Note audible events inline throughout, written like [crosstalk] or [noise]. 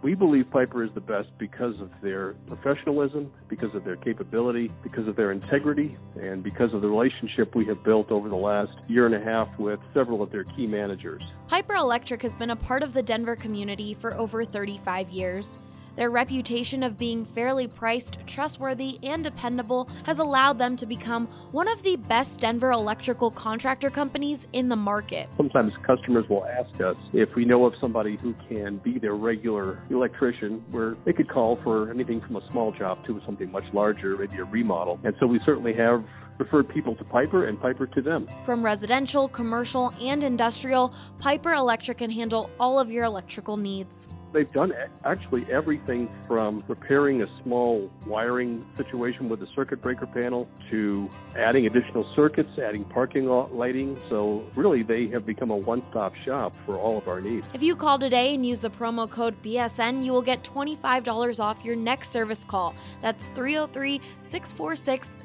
We believe Piper is the best because of their professionalism, because of their capability, because of their integrity, and because of the relationship we have built over the last year and a half with several of their key managers. Piper Electric has been a part of the Denver community for over 35 years. Their reputation of being fairly priced, trustworthy, and dependable has allowed them to become one of the best Denver electrical contractor companies in the market. Sometimes customers will ask us if we know of somebody who can be their regular electrician, where they could call for anything from a small job to something much larger, maybe a remodel. And so we certainly have referred people to Piper and Piper to them. From residential, commercial, and industrial, Piper Electric can handle all of your electrical needs. They've done actually everything from repairing a small wiring situation with a circuit breaker panel to adding additional circuits, adding parking lighting. So, really, they have become a one stop shop for all of our needs. If you call today and use the promo code BSN, you will get $25 off your next service call. That's 303 646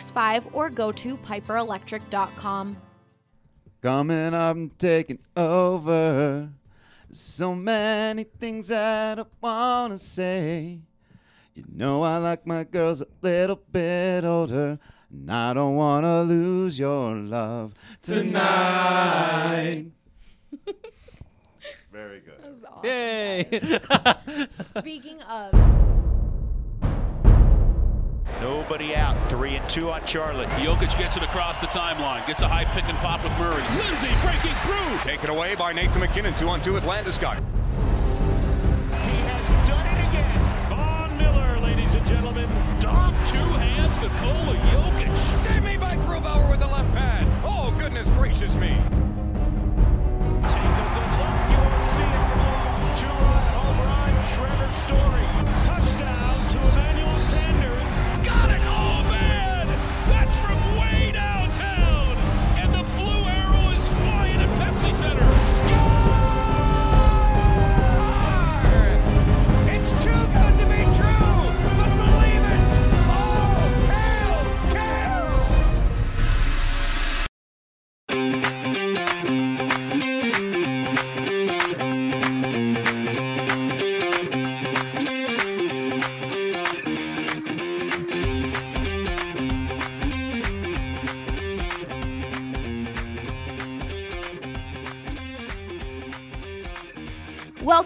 6765 or go to piperelectric.com. Coming up and taking over. So many things that I wanna say. You know I like my girls a little bit older, and I don't wanna lose your love tonight. [laughs] Very good. That was awesome. Yay! [laughs] Speaking of. [laughs] Nobody out. Three and two on Charlotte. Jokic gets it across the timeline. Gets a high pick and pop with Murray. Lindsay breaking through. Taken away by Nathan MacKinnon. Two on two with Landeskog. He has done it again. Von Miller, ladies and gentlemen. Dog two hands Nikola Jokic. Save me by Grubauer with the left pad. Oh, goodness gracious me. Take a good look. You won't see it from long. Two-run home run. Trevor Story. Touchdown to Emmanuel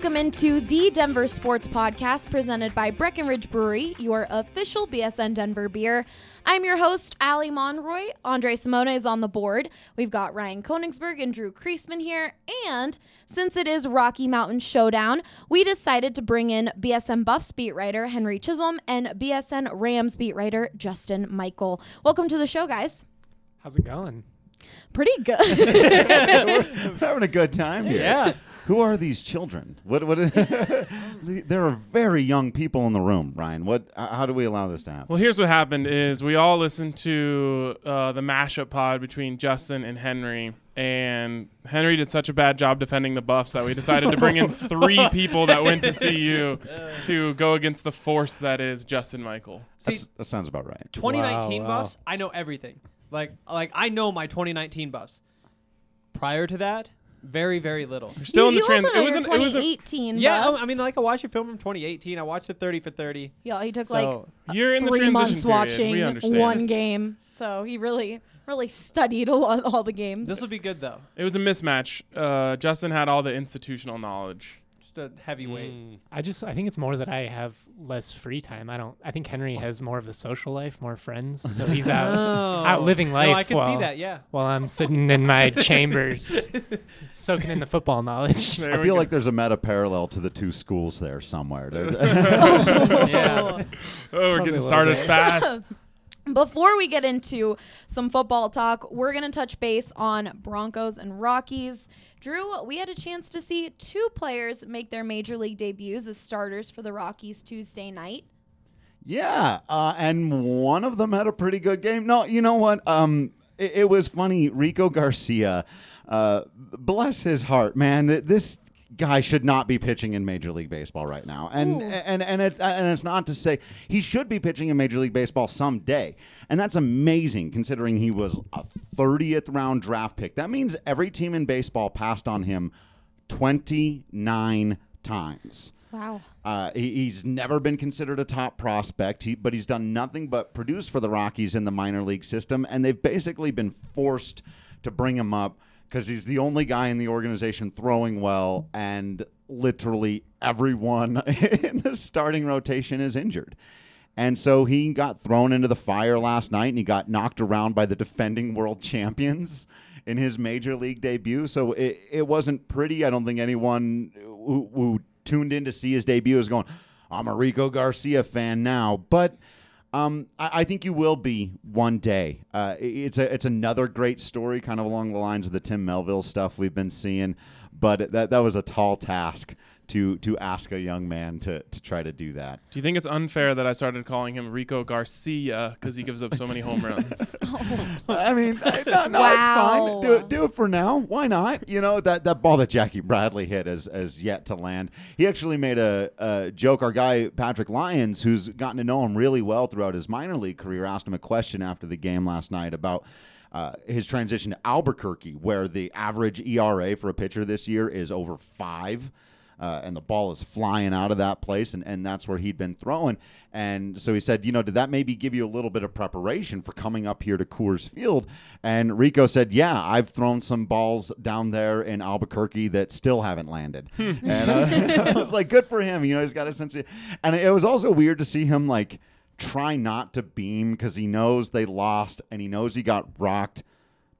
Welcome into the Denver Sports Podcast presented by Breckenridge Brewery, your official BSN Denver beer. I'm your host, Ali Monroy. Andre Simone is on the board. We've got Ryan Koenigsberg and Drew Creasman here. And since it is Rocky Mountain Showdown, we decided to bring in BSN Buffs beat writer Henry Chisholm and BSN Rams beat writer Justin Michael. Welcome to the show, guys. How's it going? Pretty good. [laughs] [laughs] We're having a good time here. Yeah. Who are these children? What? What? [laughs] there are very young people in the room, Ryan. What? How do we allow this to happen? Well, here's what happened: is we all listened to uh, the mashup pod between Justin and Henry, and Henry did such a bad job defending the Buffs that we decided to bring in [laughs] three people that went to CU to go against the force that is Justin Michael. See, that sounds about right. 2019 Wow, wow. buffs, I know everything. Like, like I know my 2019 buffs. Prior to that, very, very little. You're still in the you trans. It was your an, it was a, 2018 Yeah, Buffs. I mean, like I watched a film from 2018. I watched it 30 for 30. yeah, he took So, like you're in the three transition months period. watching one game. So he really, really studied a lot, all the games. this will be good though. It was a mismatch. Uh, Justin had all the institutional knowledge. Just a heavyweight. Mm. I just I think it's more that I have less free time. I don't. I think Henry has more of a social life, more friends, [laughs] so he's out Oh. out living life. No, I can see while- that. Yeah. While I'm sitting in my [laughs] chambers, [laughs] soaking in the football knowledge. There I feel go. like there's a meta parallel to the two schools there somewhere. They're- Yeah. oh, we're Probably getting started fast. Before we get into some football talk, we're going to touch base on Broncos and Rockies. Drew, we had a chance to see two players make their major league debuts as starters for the Rockies Tuesday night. Yeah, uh, and one of them had a pretty good game. No, you know what? Um, it, it was funny. Rico Garcia, uh, bless his heart, man. This guy should not be pitching in Major League Baseball right now, and Ooh. and and it, and it's not to say he should be pitching in Major League Baseball someday, and that's amazing considering he was a 30th round draft pick. That means every team in baseball passed on him 29 times. Wow. Uh, he, he's never been considered a top prospect, he, but he's done nothing but produce for the Rockies in the minor league system, and they've basically been forced to bring him up because he's the only guy in the organization throwing well, and literally everyone [laughs] in the starting rotation is injured. And so he got thrown into the fire last night and he got knocked around by the defending world [laughs] champions in his major league debut. So it, it wasn't pretty. I don't think anyone who, who tuned in to see his debut is going, I'm a Rico Garcia fan now. But um, I, I think you will be one day. Uh, it- it's a it's another great story, kind of along the lines of the Tim Melville stuff we've been seeing. But that that was a tall task to to ask a young man to to try to do that. Do you think it's unfair that I started calling him Rico Garcia because he gives up so many home [laughs] runs? [laughs] I mean, I- no, no, it's fine. Do it, do it for now. Why not? You know that that ball that Jackie Bradley hit has has yet to land. He actually made a, a joke. Our guy Patrick Lyons, who's gotten to know him really well throughout his minor league career, asked him a question after the game last night about. Uh, his transition to Albuquerque, where the average ERA for a pitcher this year is over five, uh, and the ball is flying out of that place, and, and that's where he'd been throwing. And so he said, you know, did that maybe give you a little bit of preparation for coming up here to Coors Field? And Rico said, yeah, I've thrown some balls down there in Albuquerque that still haven't landed. [laughs] and uh, [laughs] I was like, good for him. You know, he's got a sense of, and it was also weird to see him like try not to beam because he knows they lost and he knows he got rocked.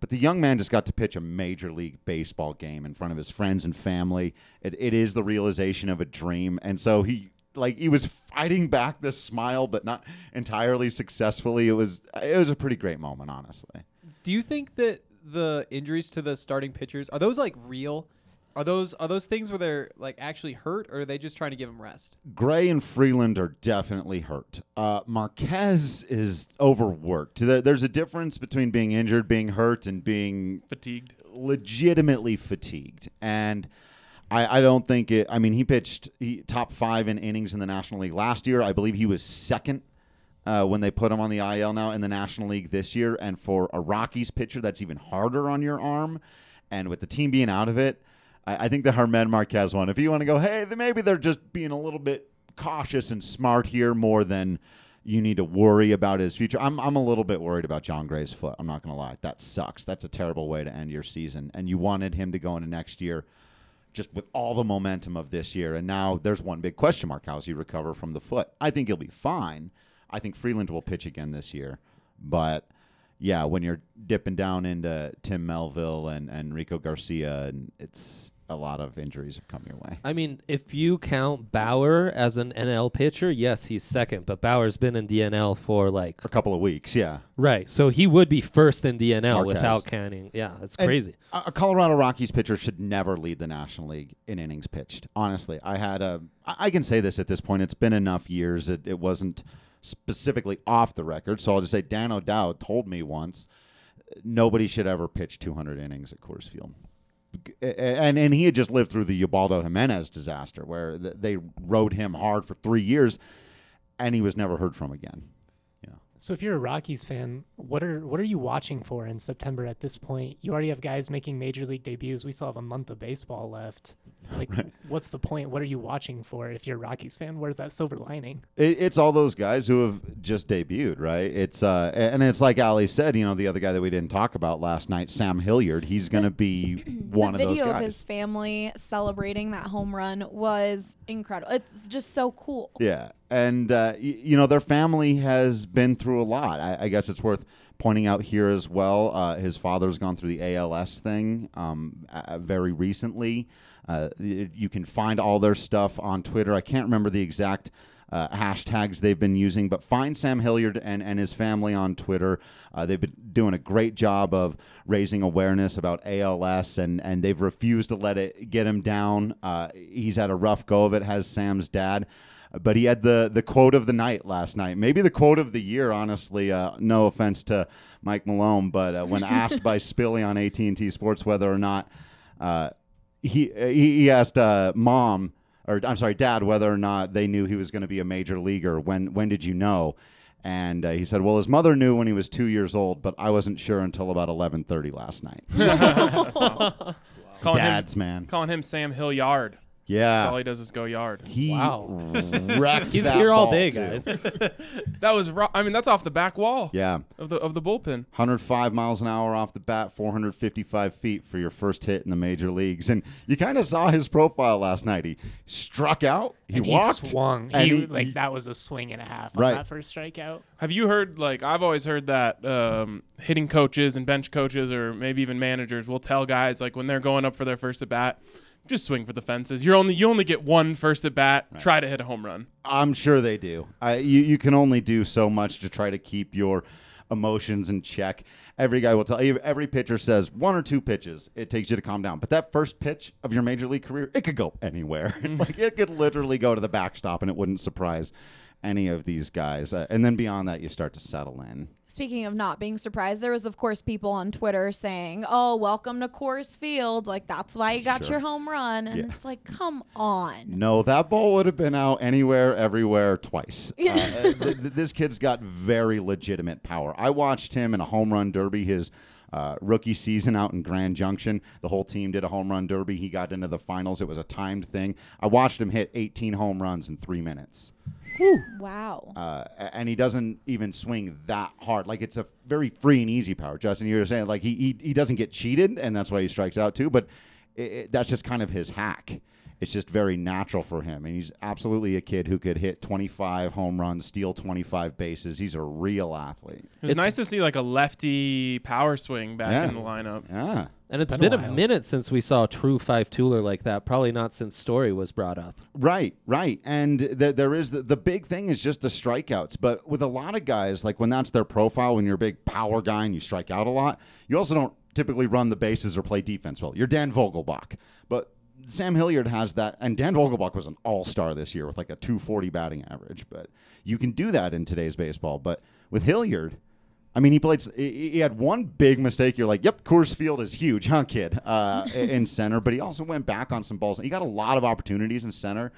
But the young man just got to pitch a major league baseball game in front of his friends and family. It, it is the realization of a dream, and so he like he was fighting back this smile, but not entirely successfully. It was it was a pretty great moment, honestly. Do you think that the injuries to the starting pitchers are those like real? Are those are those things where they're like actually hurt, or are they just trying to give them rest? Gray and Freeland are definitely hurt. Uh, Marquez is overworked. There- There's a difference between being injured, being hurt, and being Fatigued. legitimately fatigued. And I, I don't think it. I mean, he pitched he, top five in innings in the National League last year. I believe he was second uh, when they put him on the IL now in the National League this year. And for a Rockies pitcher, that's even harder on your arm. And with the team being out of it, I, I think the German Marquez one. If you want to go, hey, maybe they're just being a little bit cautious and smart here more than you need to worry about his future. I'm, I'm a little bit worried about Jon Gray's foot. I'm not going to lie. That sucks. That's a terrible way to end your season. And you wanted him to go into next year just with all the momentum of this year. And now there's one big question mark. How's he recover from the foot? I think he'll be fine. I think Freeland will pitch again this year. But yeah, when you're dipping down into Tim Melville and, and Rico Garcia, and it's a lot of injuries have come your way. I mean, if you count Bauer as an NL pitcher, yes, he's second, but Bauer's been in the NL for like A couple of weeks, yeah. right, so he would be first in the NL Marquez. without counting. Yeah, it's crazy. A a Colorado Rockies pitcher should never lead the National League in innings pitched. Honestly, I had a I can say this at this point. It's been enough years. It, it wasn't specifically off the record, so I'll just say Dan O'Dowd told me once nobody should ever pitch 200 innings at Coors Field. And and he had just lived through the Ubaldo Jimenez disaster, where they rode him hard for three years, and he was never heard from again. So if you're a Rockies fan, what are what are you watching for in September at this point? You already have guys making major league debuts. We still have a month of baseball left. Like [laughs] what's the point? What are you watching for if you're a Rockies fan? Where's that silver lining? It, it's all those guys who have just debuted, right? It's uh, and it's like Ali said, you know, the other guy that we didn't talk about last night, Sam Hilliard. He's going to be [clears throat] one of those guys. The video guys. of his family celebrating that home run was incredible. It's just so cool. Yeah, and uh, y- you know their family has been through a lot. I, I guess it's worth pointing out here as well. Uh, his father's gone through the ALS thing um, uh, very recently. Uh, you can find all their stuff on Twitter. I can't remember the exact. Uh, hashtags they've been using, but find Sam Hilliard and, and his family on Twitter. Uh, they've been doing a great job of raising awareness about ALS, and, and they've refused to let it get him down. Uh, he's had a rough go of it, has Sam's dad but he had the the quote of the night last night. Maybe the quote of the year, honestly. Uh, no offense to Mike Malone, but uh, when asked by [laughs] Spilly on AT and T Sports whether or not uh, he he he asked uh, mom or I'm sorry, dad, whether or not they knew he was going to be a major leaguer. When when did you know? And uh, he said, "Well, his mother knew when he was two years old, but I wasn't sure until about 11:30 last night." [laughs] [laughs] Calling Dads, him, man. Calling him Sam Hilliard. Yeah. That's all he does is go yard. He Wow. wrecked [laughs] He's that here all ball, day, too. guys. [laughs] That was ro- I mean that's off the back wall Yeah. of the of the bullpen. 105 miles an hour off the bat, 455 feet for your first hit in the major leagues. And you kind of saw his profile last night. He struck out, he and walked, he swung. and He, he- like he- that was a swing and a half Right. on that first strikeout. Have you heard like I've always heard that um, hitting coaches and bench coaches or maybe even managers will tell guys like when they're going up for their first at bat, just swing for the fences. You're only you only get one first at bat. Try to hit a home run. I'm sure they do. I, you, you can only do so much to try to keep your emotions in check. Every guy will tell you, every pitcher says one or two pitches, it takes you to calm down. But that first pitch of your major league career, it could go anywhere. [laughs] Mm. like it could literally go to the backstop and it wouldn't surprise any of these guys. Uh, and then beyond that, you start to settle in. Speaking of not being surprised, there was of course people on Twitter saying, "Oh, welcome to Coors Field. Like that's why you got Sure. your home run." And Yeah. it's like, "Come on." No, that ball would have been out anywhere, everywhere, twice. [laughs] Uh, uh, th- th- this kid's got very legitimate power. I watched him in a home run derby his uh, rookie season out in Grand Junction. The whole team did a home run derby. He got into the finals. It was a timed thing. I watched him hit 18 home runs in three minutes. Wow. Uh, and he doesn't even swing that hard. Like it's a very free and easy power. Justin, you were saying like he he, he doesn't get cheated, and that's why he strikes out too. But it, it- that's just kind of his hack. It's just very natural for him, and he's absolutely a kid who could hit 25 home runs, steal 25 bases. He's a real athlete. It was nice to see like a lefty power swing back Yeah. in the lineup. Yeah. And it's been been, a a, minute since we saw a true five tooler like that. Probably not since Story was brought up. Right, right. And th- there is the, the big thing is just the strikeouts. But with a lot of guys, like when that's their profile, when you're a big power guy and you strike out a lot, you also don't typically run the bases or play defense well. You're Dan Vogelbach. But Sam Hilliard has that, and Dan Vogelbach was an all star this year with like a 240 batting average. But you can do that in today's baseball. But with Hilliard, I mean, he played. He had one big mistake. You're like, "Yep, Coors Field is huge, huh, kid?" Uh, [laughs] in center, but he also went back on some balls. He got a lot of opportunities in center.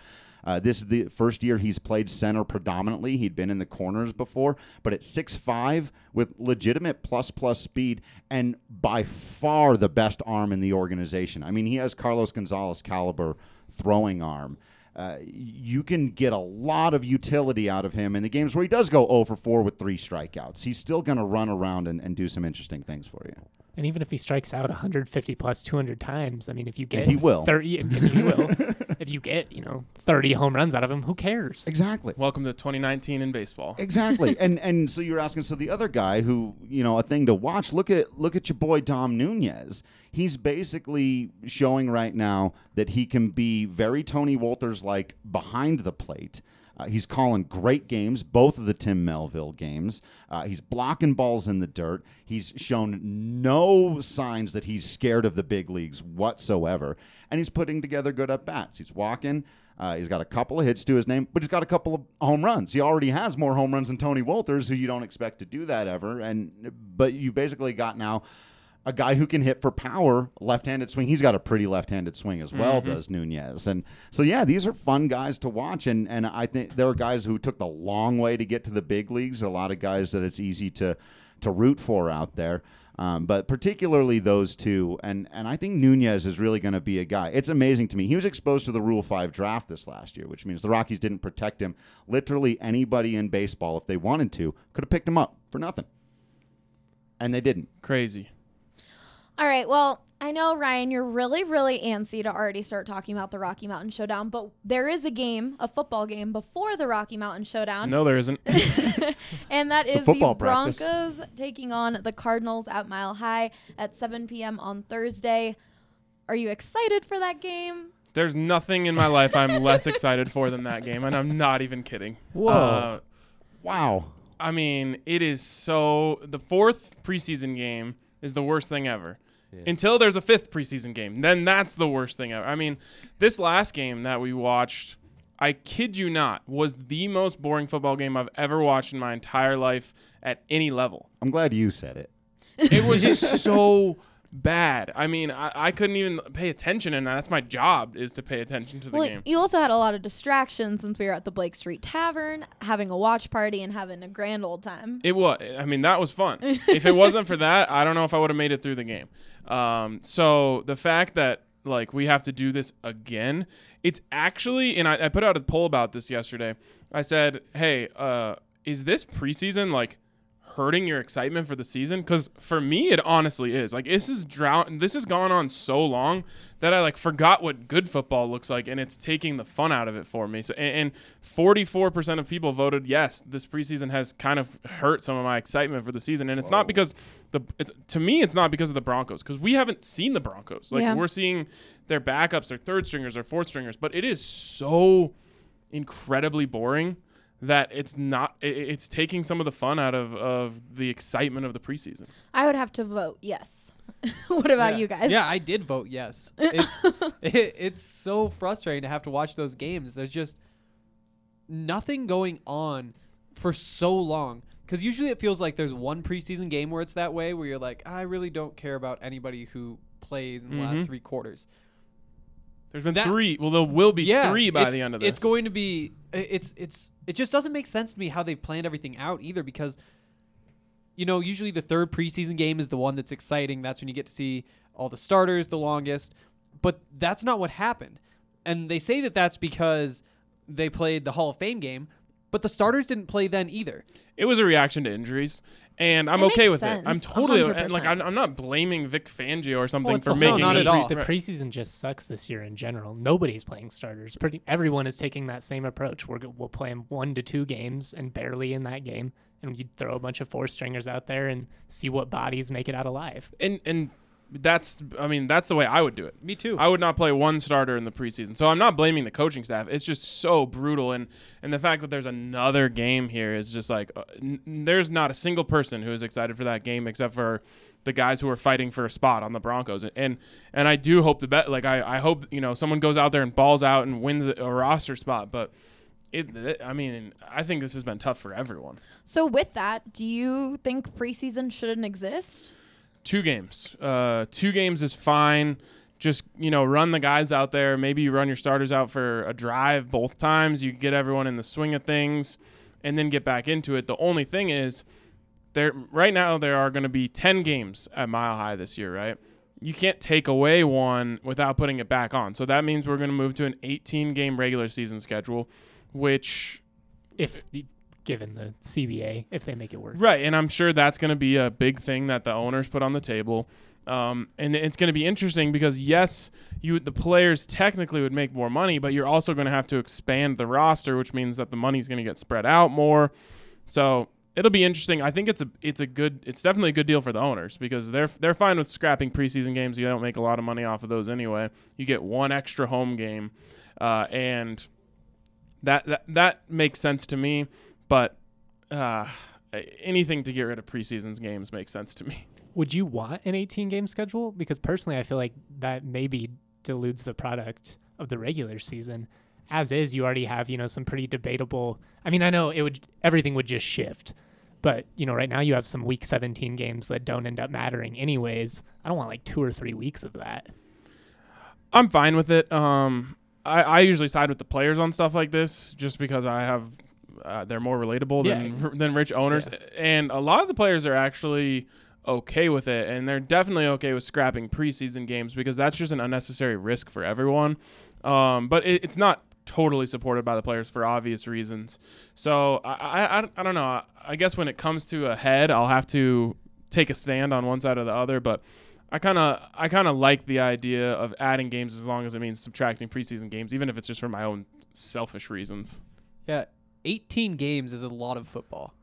Uh, this is the first year he's played center predominantly. He'd been in the corners before, but at six five with legitimate plus plus speed and by far the best arm in the organization. I mean, he has Carlos Gonzalez caliber throwing arm. Uh, you can get a lot of utility out of him in the games where he does go 0 for 4 with three strikeouts. He's still going to run around and, and do some interesting things for you. And even if he strikes out 150 plus 200 times, I mean, if you get he will. 30, and he will. [laughs] if you get you know 30 home runs out of him, who cares? Exactly. Welcome to 2019 in baseball. Exactly. [laughs] and and so you're asking so the other guy who, you know, a thing to watch, look at look at your boy Dom Nunez. He's basically showing right now that he can be very Tony Wolters like behind the plate. Uh, he's calling great games, both of the Tim Melville games. Uh, he's blocking balls in the dirt. He's shown no signs that he's scared of the big leagues whatsoever. And he's putting together good at bats. He's walking. Uh, he's got a couple of hits to his name, but he's got a couple of home runs. He already has more home runs than Tony Wolters, who you don't expect to do that ever. And but you've basically got now a guy who can hit for power, left-handed swing. He's got a pretty left-handed swing as well, does Nunez. And so yeah, these are fun guys to watch. And and I think there are guys who took the long way to get to the big leagues. A lot of guys that it's easy to to root for out there. Um, but particularly those two, and and I think Nunez is really going to be a guy. It's amazing to me. He was exposed to the Rule Five draft this last year, which means the Rockies didn't protect him. Literally anybody in baseball, if they wanted to, could have picked him up for nothing, and they didn't. Crazy. All right. Well, I know Ryan, you're really, really antsy to already start talking about the Rocky Mountain Showdown, but there is a game, a football game before the Rocky Mountain Showdown. No, there isn't. [laughs] and that is the, football practice. Broncos taking on the Cardinals at Mile High at 7 p.m. on Thursday. Are you excited for that game? There's nothing in my life I'm less excited for than that game, and I'm not even kidding. Whoa. Uh, Wow. I mean, it is so. The fourth preseason game is the worst thing ever. Until there's a fifth preseason game, then that's the worst thing ever. I mean, this last game that we watched, I kid you not, was the most boring football game I've ever watched in my entire life at any level. I'm glad you said it. It was just [laughs] so bad. I mean, I, I couldn't even pay attention, and that's my job is to pay attention to the Well, game. you also had a lot of distractions since we were at the Blake Street Tavern having a watch party and having a grand old time. It was. I mean, that was fun. [laughs] if it wasn't for that, I don't know if I would have made it through the game. Um, so the fact that like we have to do this again. It's actually, and I, I put out a poll about this yesterday. I said, hey, uh, is this preseason like hurting your excitement for the season? Because for me, it honestly is. Like this is drought. This has gone on so long that I like forgot what good football looks like, and it's taking the fun out of it for me. So, and forty four percent of people voted yes. This preseason has kind of hurt some of my excitement for the season, and it's not because the. It's, to me, it's not because of the Broncos because we haven't seen the Broncos. Like Yeah. we're seeing their backups, their third stringers, their fourth stringers, but it is so incredibly boring that it's not i- i- it's taking some of the fun out of of the excitement of the preseason I would have to vote yes. [laughs] what about yeah. you guys? Yeah, I did vote yes. It's [laughs] [laughs] it, it's so frustrating to have to watch those games. There's just nothing going on for so long. Because usually it feels like there's one preseason game where it's that way, where you're like, I really don't care about anybody who plays in the last Mhm. three quarters. there's been That- three well there will be yeah, three by the end of this It's going to be. It's it's it just doesn't make sense to me how they've planned everything out either because, you know, usually the third preseason game is the one that's exciting. That's when you get to see all the starters the longest, but that's not what happened. And they say that that's because they played the Hall of Fame game, but the starters didn't play then either. it was a reaction to injuries and i'm It okay makes with it i'm totally and, like 100%. I'm, I'm not blaming vic fangio or something Well, for making whole- not at all. The preseason just sucks this year in general. Nobody's playing starters. Pretty everyone is taking that same approach. We're, go- we'll play 'em one to two games and barely in that game, and you throw a bunch of four stringers out there and see what bodies make it out alive. and and that's i mean that's the way i would do it Me too. I would not play one starter in the preseason. So I'm not blaming the coaching staff. It's just so brutal, and and the fact that there's another game here is just like uh, n- there's not a single person who is excited for that game except for the guys who are fighting for a spot on the Broncos. And and I do hope the bet like I I hope you know someone goes out there and balls out and wins a roster spot, but. It, it- I mean, I think this has been tough for everyone. So with that, do you think preseason shouldn't exist? Two games. Uh, two games is fine. Just you know, run the guys out there. Maybe you run your starters out for a drive both times. You get everyone in the swing of things, and then get back into it. The only thing is, there right now there are going to be ten games at Mile High this year, right? You can't take away one without putting it back on. So that means we're going to move to an 18 game regular season schedule, which If the- given the CBA, if they make it work. Right, and I'm sure that's going to be a big thing that the owners put on the table. Um, and it's going to be interesting because yes, you the players technically would make more money, but you're also going to have to expand the roster, which means that the money's going to get spread out more. So it'll be interesting. I think it's a it's a good it's definitely a good deal for the owners because they're they're fine with scrapping preseason games. You don't make a lot of money off of those anyway. You get one extra home game, uh, and that, that that makes sense to me. But uh, anything to get rid of preseason's games makes sense to me. Would you want an 18 game schedule? Because personally, I feel like that maybe dilutes the product of the regular season. As is, you already have, you know, some pretty debatable. I mean, I know it would, everything would just shift. But, you know, right now you have some week 17 games that don't end up mattering anyways. I don't want like two or three weeks of that. I'm fine with it. Um, I, I usually side with the players on stuff like this just because I have uh, they're more relatable than than rich owners, and a lot of the players are actually okay with it, and they're definitely okay with scrapping preseason games because that's just an unnecessary risk for everyone. Um, but it, it's not totally supported by the players for obvious reasons. So I, I, I, I don't know. I guess when it comes to a head, I'll have to take a stand on one side or the other, but. I kind of I kind of like the idea of adding games as long as it means subtracting preseason games, even if it's just for my own selfish reasons. Yeah, 18 games is a lot of football.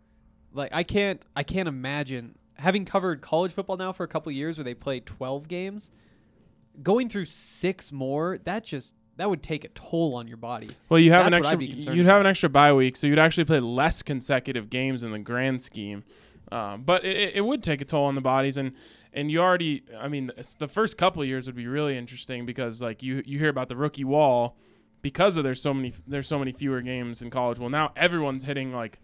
Like I can't I can't imagine having covered college football now for a couple years where they play 12 games, going through 6 more, that just that would take a toll on your body. Well, you have That's an extra you'd have about. an extra bye week, so you'd actually play less consecutive games in the grand scheme. Um, but it, it- it would take a toll on the bodies, and and you already, I mean, the first couple of years would be really interesting because like you you hear about the rookie wall because of there's so many there's so many fewer games in college. Well, now everyone's hitting like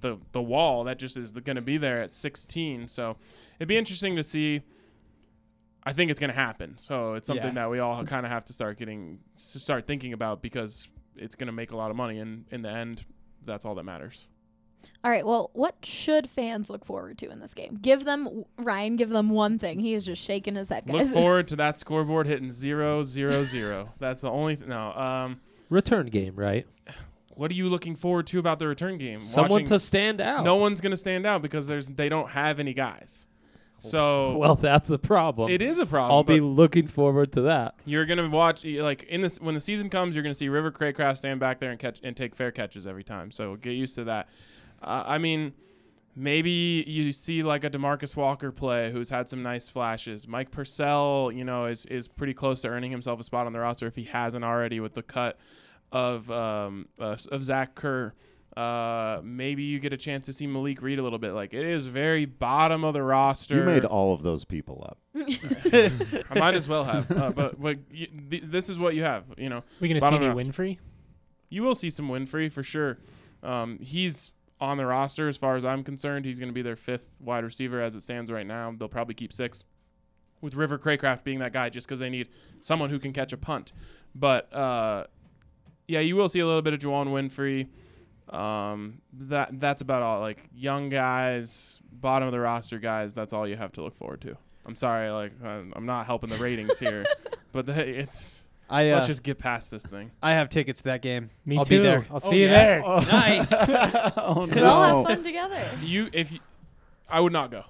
the the wall that just is going to be there at 16. So it'd be interesting to see. I think it's going to happen. So it's something Yeah. that we all kind of have to start getting start thinking about because it's going to make a lot of money and in the end that's all that matters. All right. Well, what should fans look forward to in this game? Give them Ryan. Give them one thing. He is just shaking his head, guys. Look [laughs] forward to that scoreboard hitting zero zero zero. That's the only th- no. Um, Return game, right? what are you looking forward to about the return game? Someone Watching- to stand out. No one's gonna stand out because there's they don't have any guys. So [laughs] Well, that's a problem. it is a problem. I'll be looking forward to that. You're gonna watch you- like in this when the season comes. You're gonna see River Cracraft stand back there and catch and take fair catches every time. So get used to that. Uh, I mean, maybe you see like a Demarcus Walker play who's had some nice flashes. Mike Purcell, you know, is is pretty close to earning himself a spot on the roster if he hasn't already with the cut of um uh, of Zach Kerr. Uh, maybe you get a chance to see Malik Reed a little bit. Like it is very bottom of the roster. You made all of those people up. [laughs] I might as well have, uh, but but you, th- this is what you have. You know, We gonna see Bottom any. Winfrey? you will see some Winfrey for sure. Um, he's on the roster as far as I'm concerned. He's going to be their fifth wide receiver as it stands right now. They'll probably keep six, with River Cracraft being that guy just because they need someone who can catch a punt. But uh, yeah, you will see a little bit of Juwan Winfrey. Um, that that's about all. Like young guys, bottom of the roster guys. That's all you have to look forward to. I'm sorry, like I'm not helping the ratings here, [laughs] but the, it's I uh, let's just get past this thing. I have tickets to that game. Me I'll too. be there. I'll see you there. Oh. [laughs] Nice. [laughs] oh [laughs] We'll all have fun together. You if you, I would not go.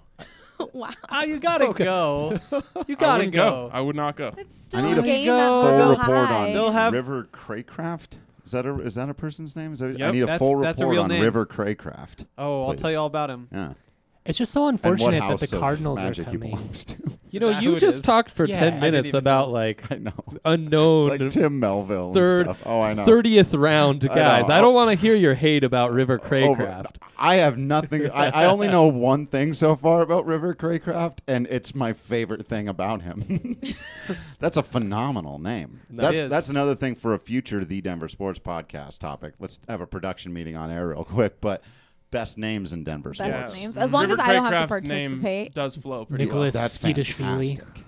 wow. oh, you gotta go. You gotta wouldn't go. I would not go. It's still need a a game full at Full Mile report High. on They'll have- River Cracraft. Is that a is that a person's name? Is that, I need a full that's a report on name. River Cracraft. Oh, I'll tell you all about him. Yeah. It's just so unfortunate that the Cardinals are coming. belongs. [laughs] You know, you it just is? talked for Yeah, I 10 didn't minutes even about know. like [laughs] I know. unknown Like Tim Melville and third- stuff. Oh, I know. 30th round [laughs] know. guys. I, don't want to hear your hate about River Over- Cracraft. I have nothing. I, I only know one thing so far about River Cracraft, and it's my favorite thing about him. that's a phenomenal name. That That's is. that's another thing for a future The Denver Sports Podcast topic. Let's have a production meeting on air real quick. But best names in Denver Best sports. names. As long River as I don't have to Cracraft's name participate. does flow pretty Nicholas That's Tskitishvili. fantastic.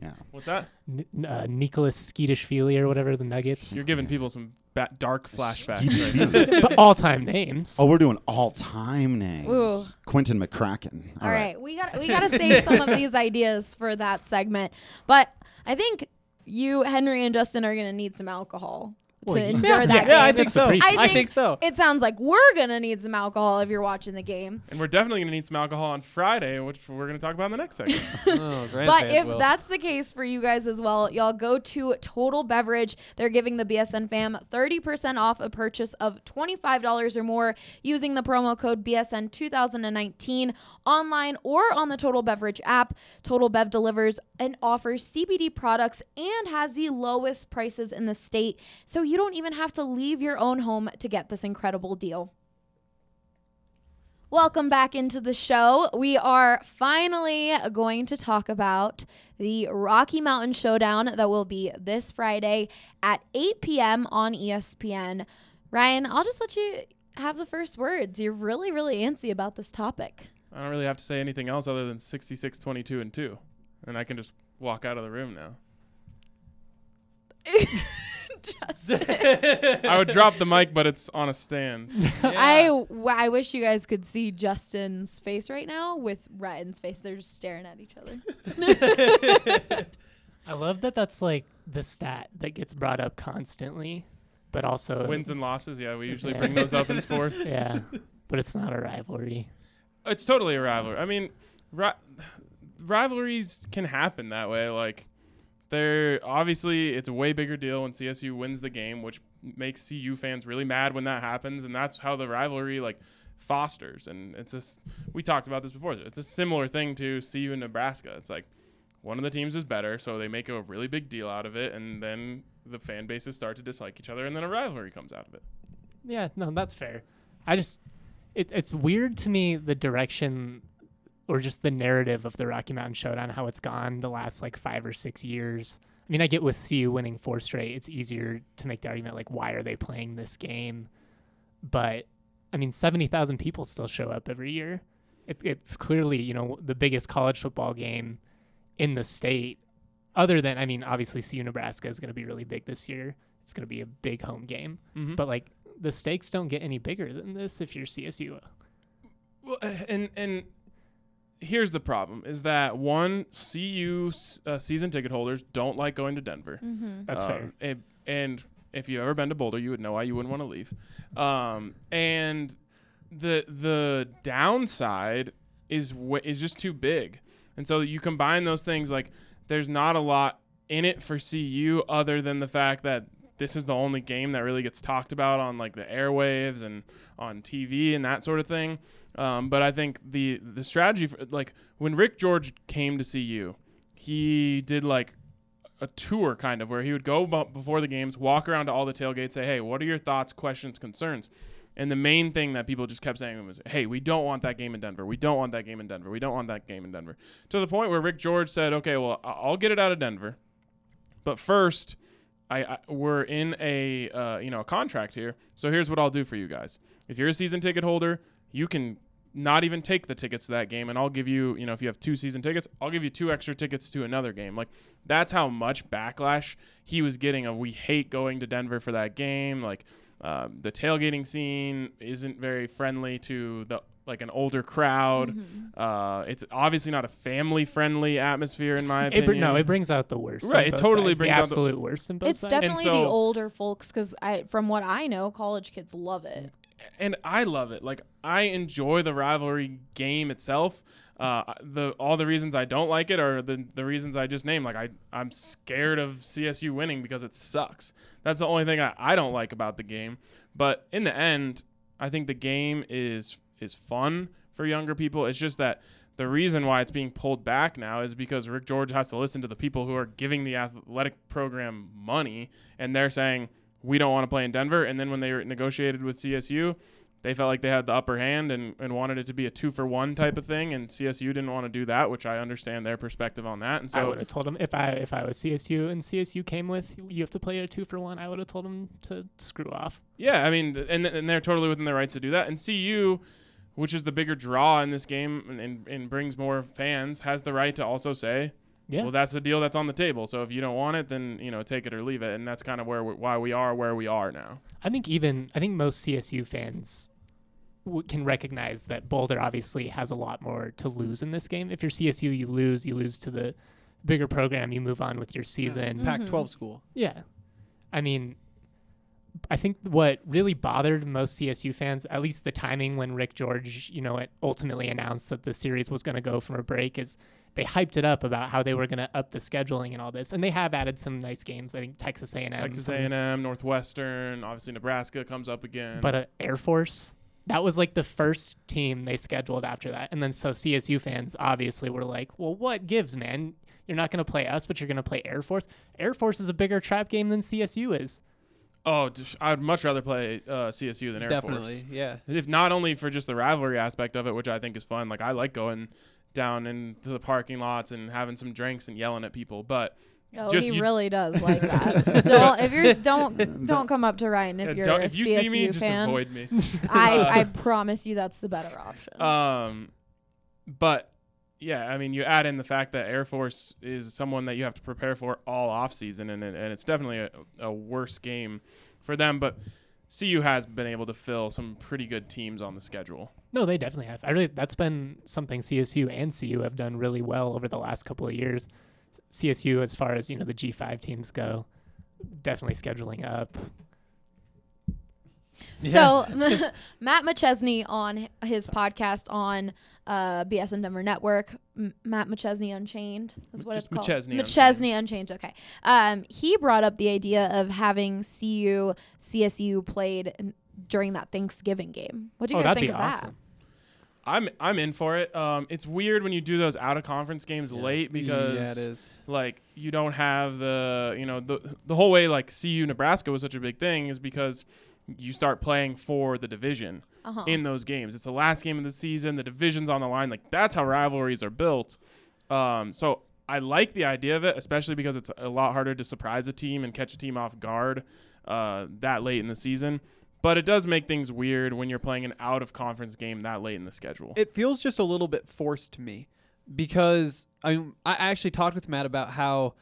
Yeah. well. What's that? N- uh, Nicholas Tskitishvili or whatever the Nuggets. You're giving people some ba- dark flashbacks. right now. [laughs] but all-time names. Oh, we're doing all-time names. Ooh. Quinton McCracken. All right. we got we got to save some of these ideas for that segment. But I think you, Henry, and Justin are gonna need some alcohol to Well, yeah. endure that. yeah, I think so. pretty- I I think think so. It sounds like we're gonna need some alcohol if you're watching the game. and we're definitely going to need some alcohol on Friday, which we're going to talk about in the next segment. [laughs] [laughs] Oh, But if will. that's the case for you guys as well, y'all go to Total Beverage. They're giving the BSN fam 30% off a purchase of $25 or more using the promo code BSN 2019 online or on the Total Beverage app. Total Bev delivers and offers CBD products and has the lowest prices in the state, so you don't even have to leave your own home to get this incredible deal. Welcome back into the show. We are finally going to talk about the Rocky Mountain Showdown that will be this Friday at 8 p.m. on ESPN. Ryan, I'll just let you have the first words. You're really, really antsy about this topic. I don't really have to say anything else other than 66, 22, and 2. And I can just walk out of the room now. [laughs] [laughs] I would drop the mic, but it's on a stand. [laughs] I, w- I wish you guys could see Justin's face right now with Ryan's face. They're just staring at each other. [laughs] I love that that's like the stat that gets brought up constantly, but also Wins and losses, yeah, we usually Yeah. bring those up in sports. yeah, but it's not a rivalry. It's totally a rivalry. I mean, ri- rivalries can happen that way. Like, they're obviously it's a way bigger deal when CSU wins the game, which makes CU fans really mad when that happens, and that's how the rivalry like fosters. And it's just we talked about this before. It's a similar thing to CU and Nebraska. It's like one of the teams is better, so they make a really big deal out of it, and then the fan bases start to dislike each other, and then a rivalry comes out of it. Yeah, no, that's fair. I just it, it's weird to me the direction or just the narrative of the Rocky Mountain Showdown, how it's gone the last like five or six years. I mean, I get with CU winning four straight, it's easier to make the argument like, why are they playing this game? But I mean, seventy thousand people still show up every year. It, it's clearly you know the biggest college football game in the state. Other than, I mean, obviously CU Nebraska is going to be really big this year. It's going to be a big home game Mm-hmm. but like the stakes don't get any bigger than this if you're CSU. Well, uh, and and here's the problem: is that one CU uh, season ticket holders don't like going to Denver. Mm-hmm. That's Um, fair. And, and if you've ever been to Boulder, you would know why you wouldn't want to leave. Um, and the the downside is w- is just too big. And so you combine those things like there's not a lot in it for CU other than the fact that this is the only game that really gets talked about on like the airwaves and on TV and that sort of thing. Um, but I think the the strategy for, like when Rick George came to CU, he did like a tour kind of where he would go before the games, walk around to all the tailgates, say, "Hey, what are your thoughts, questions, concerns?" And the main thing that people just kept saying was, "Hey, we don't want that game in Denver. We don't want that game in Denver. We don't want that game in Denver." To the point where Rick George said, "Okay, well, I'll get it out of Denver, but first, I, I we're in a uh, you know a contract here. So here's what I'll do for you guys. If you're a season ticket holder, you can not even take the tickets to that game, and I'll give you you know if you have two season tickets, I'll give you two extra tickets to another game. Like that's how much backlash he was getting of we hate going to Denver for that game. Like um, the tailgating scene isn't very friendly to the like an older crowd. Mm-hmm. Uh, it's obviously not a family friendly atmosphere in my [laughs] It, opinion. br- no, it brings out the worst. Right, it totally sides, brings the out the- absolute worst in both It's sides. definitely the older folks because I, from what I know, college kids love it. And I love it. Like I enjoy the rivalry game itself. Uh, the all the reasons I don't like it are the the reasons I just named. Like I I'm scared of CSU winning because it sucks. That's the only thing I, I don't like about the game. But in the end, I think the game is is fun for younger people. It's just that the reason why it's being pulled back now is because Rick George has to listen to the people who are giving the athletic program money, and they're saying we don't want to play in Denver. And then when they negotiated with CSU, they felt like they had the upper hand and, and wanted it to be a two for one type of thing. And CSU didn't want to do that, which I understand their perspective on that. And so I would have told them if I if I was CSU and CSU came with you have to play a two for one. I would have told them to screw off. Yeah, I mean, and, and they're totally within their rights to do that. And CU, which is the bigger draw in this game and, and, and brings more fans, has the right to also say, Yeah. well, that's the deal that's on the table. So if you don't want it, then you know, take it or leave it. And that's kind of where we, why we are where we are now. I think even I think most CSU fans w- can recognize that Boulder obviously has a lot more to lose in this game. If you're CSU, you lose. You lose to the bigger program. You move on with your season. Mm-hmm. Pac-12 school. Yeah. I mean, I think what really bothered most CSU fans, at least the timing when Rick George, you know, it ultimately announced that the series was going to go from a break, is they hyped it up about how they were going to up the scheduling and all this, and they have added some nice games. I think Texas A&M, Texas some- A&M, Northwestern, obviously Nebraska comes up again. but uh, Air Force. That was like the first team they scheduled after that, and then so CSU fans obviously were like, "Well, what gives, man? You're not going to play us, but you're going to play Air Force. Air Force is a bigger trap game than CSU is." oh, I'd much rather play uh, CSU than Air Definitely, Force. Definitely, yeah. If not only for just the rivalry aspect of it, which I think is fun. Like I like going down into the parking lots and having some drinks and yelling at people, but Oh, Just he really does [laughs] like that. don't if you're don't don't come up to Ryan if Yeah, you're a if you CSU see me, just fan. avoid me. [laughs] I Uh, I promise you that's the better option. Um, but yeah, I mean, you add in the fact that Air Force is someone that you have to prepare for all off season, and and it's definitely a, a worse game for them. But CU has been able to fill some pretty good teams on the schedule. No, they definitely have. I really that's been something CSU and CU have done really well over the last couple of years. CSU, as far as you know, the G5 teams go, definitely scheduling up. So [laughs] [laughs] Matt McChesney on his podcast on uh, BSN Denver Network, M- Matt McChesney Unchained is what Just it's called. McChesney McChesney Unchained. Okay. Um, he brought up the idea of having CU CSU played in, during that Thanksgiving game. What do you oh, guys think of awesome. I'm I'm in for it. Um, it's weird when you do those out of conference games late because yeah, it is. like you don't have the you know the the whole way like CU Nebraska was such a big thing is because you start playing for the division Uh-huh. in those games. It's the last game of the season. The division's on the line. Like that's how rivalries are built. Um, so I like the idea of it, especially because it's a lot harder to surprise a team and catch a team off guard uh, that late in the season. But it does make things weird when you're playing an out of conference game that late in the schedule. It feels just a little bit forced to me because I I actually talked with Matt about how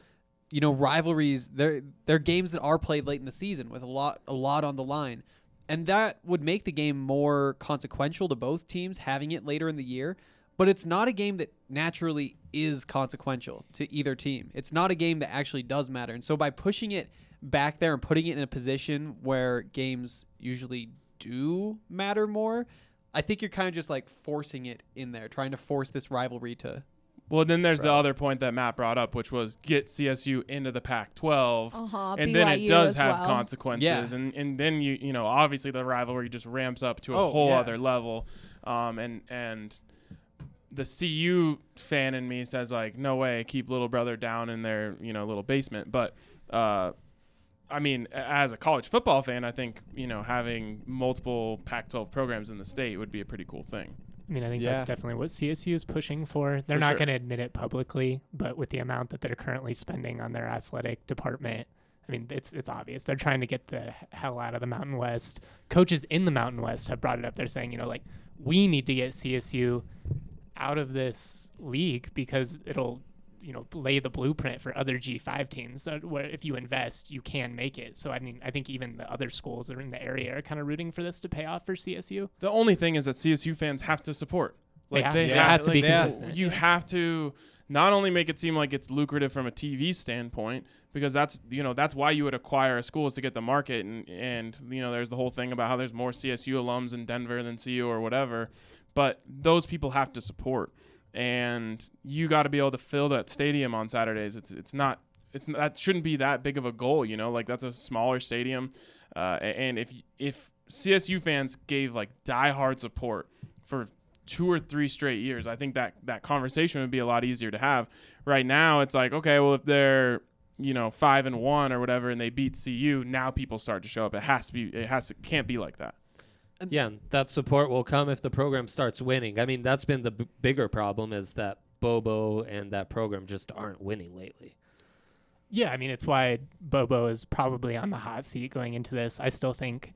you know rivalries they're they're games that are played late in the season with a lot a lot on the line And that would make the game more consequential to both teams having it later in the year. But it's not a game that naturally is consequential to either team. It's not a game that actually does matter. And so by pushing it back there and putting it in a position where games usually do matter more, I think you're kind of just like forcing it in there, trying to force this rivalry to. Well, then there's the other point that Matt brought up, which was get CSU into the Pac-12, Uh-huh, and then it does have well. consequences, Yeah. and and then you you know obviously the rivalry just ramps up to a Oh, whole yeah. other level, um, and and the CU fan in me says like no way keep little brother down in their you know little basement, but uh, I mean as a college football fan, I think you know having multiple Pac-12 programs in the state would be a pretty cool thing. I mean, I think Yeah. that's definitely what CSU is pushing for. They're For not sure. going to admit it publicly, but with the amount that they're currently spending on their athletic department, I mean, it's it's obvious they're trying to get the hell out of the Mountain West. Coaches in the Mountain West have brought it up. They're saying, you know, like we need to get CSU out of this league because it'll you know lay the blueprint for other G5 teams uh, where if you invest you can make it. So I mean I think even the other schools that are in the area are kind of rooting for this to pay off for CSU. The only thing is that CSU fans have to support. They Like have they to. It have has to be like, consistent. You have to not only make it seem like it's lucrative from a TV standpoint because that's you know that's why you would acquire a school is to get the market and and you know there's the whole thing about how there's more CSU alums in Denver than CU or whatever, but those people have to support and you got to be able to fill that stadium on Saturdays. It's it's not it's that shouldn't be that big of a goal, you know. Like that's a smaller stadium, uh, and if if CSU fans gave like diehard support for two or three straight years, I think that that conversation would be a lot easier to have. Right now, it's like okay, well if they're you know five and one or whatever, and they beat CU, now people start to show up. It has to be. It has to can't be like that. Yeah, and that support will come if the program starts winning. I mean, that's been the b- bigger problem is that Bobo and that program just aren't winning lately. Yeah, I mean it's why Bobo is probably on the hot seat going into this. I still think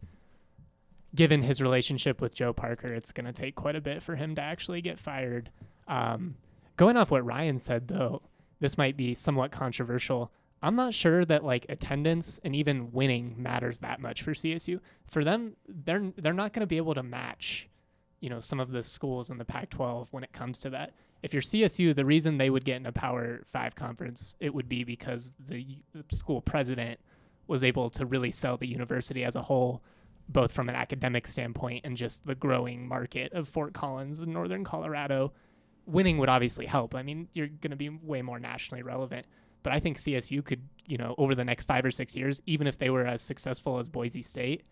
given his relationship with Joe Parker, it's going to take quite a bit for him to actually get fired. Um, going off what Ryan said though, this might be somewhat controversial. I'm not sure that like attendance and even winning matters that much for CSU. For them, they're they're not going to be able to match, you know, some of the schools in the Pac-12 when it comes to that. If you're CSU, the reason they would get in a Power Five conference, it would be because the, school president was able to really sell the university as a whole, both from an academic standpoint and just the growing market of Fort Collins in northern Colorado. Winning would obviously help. I mean, you're going to be way more nationally relevant. But I think CSU could, you know, over the next five or six years, even if they were as successful as Boise State,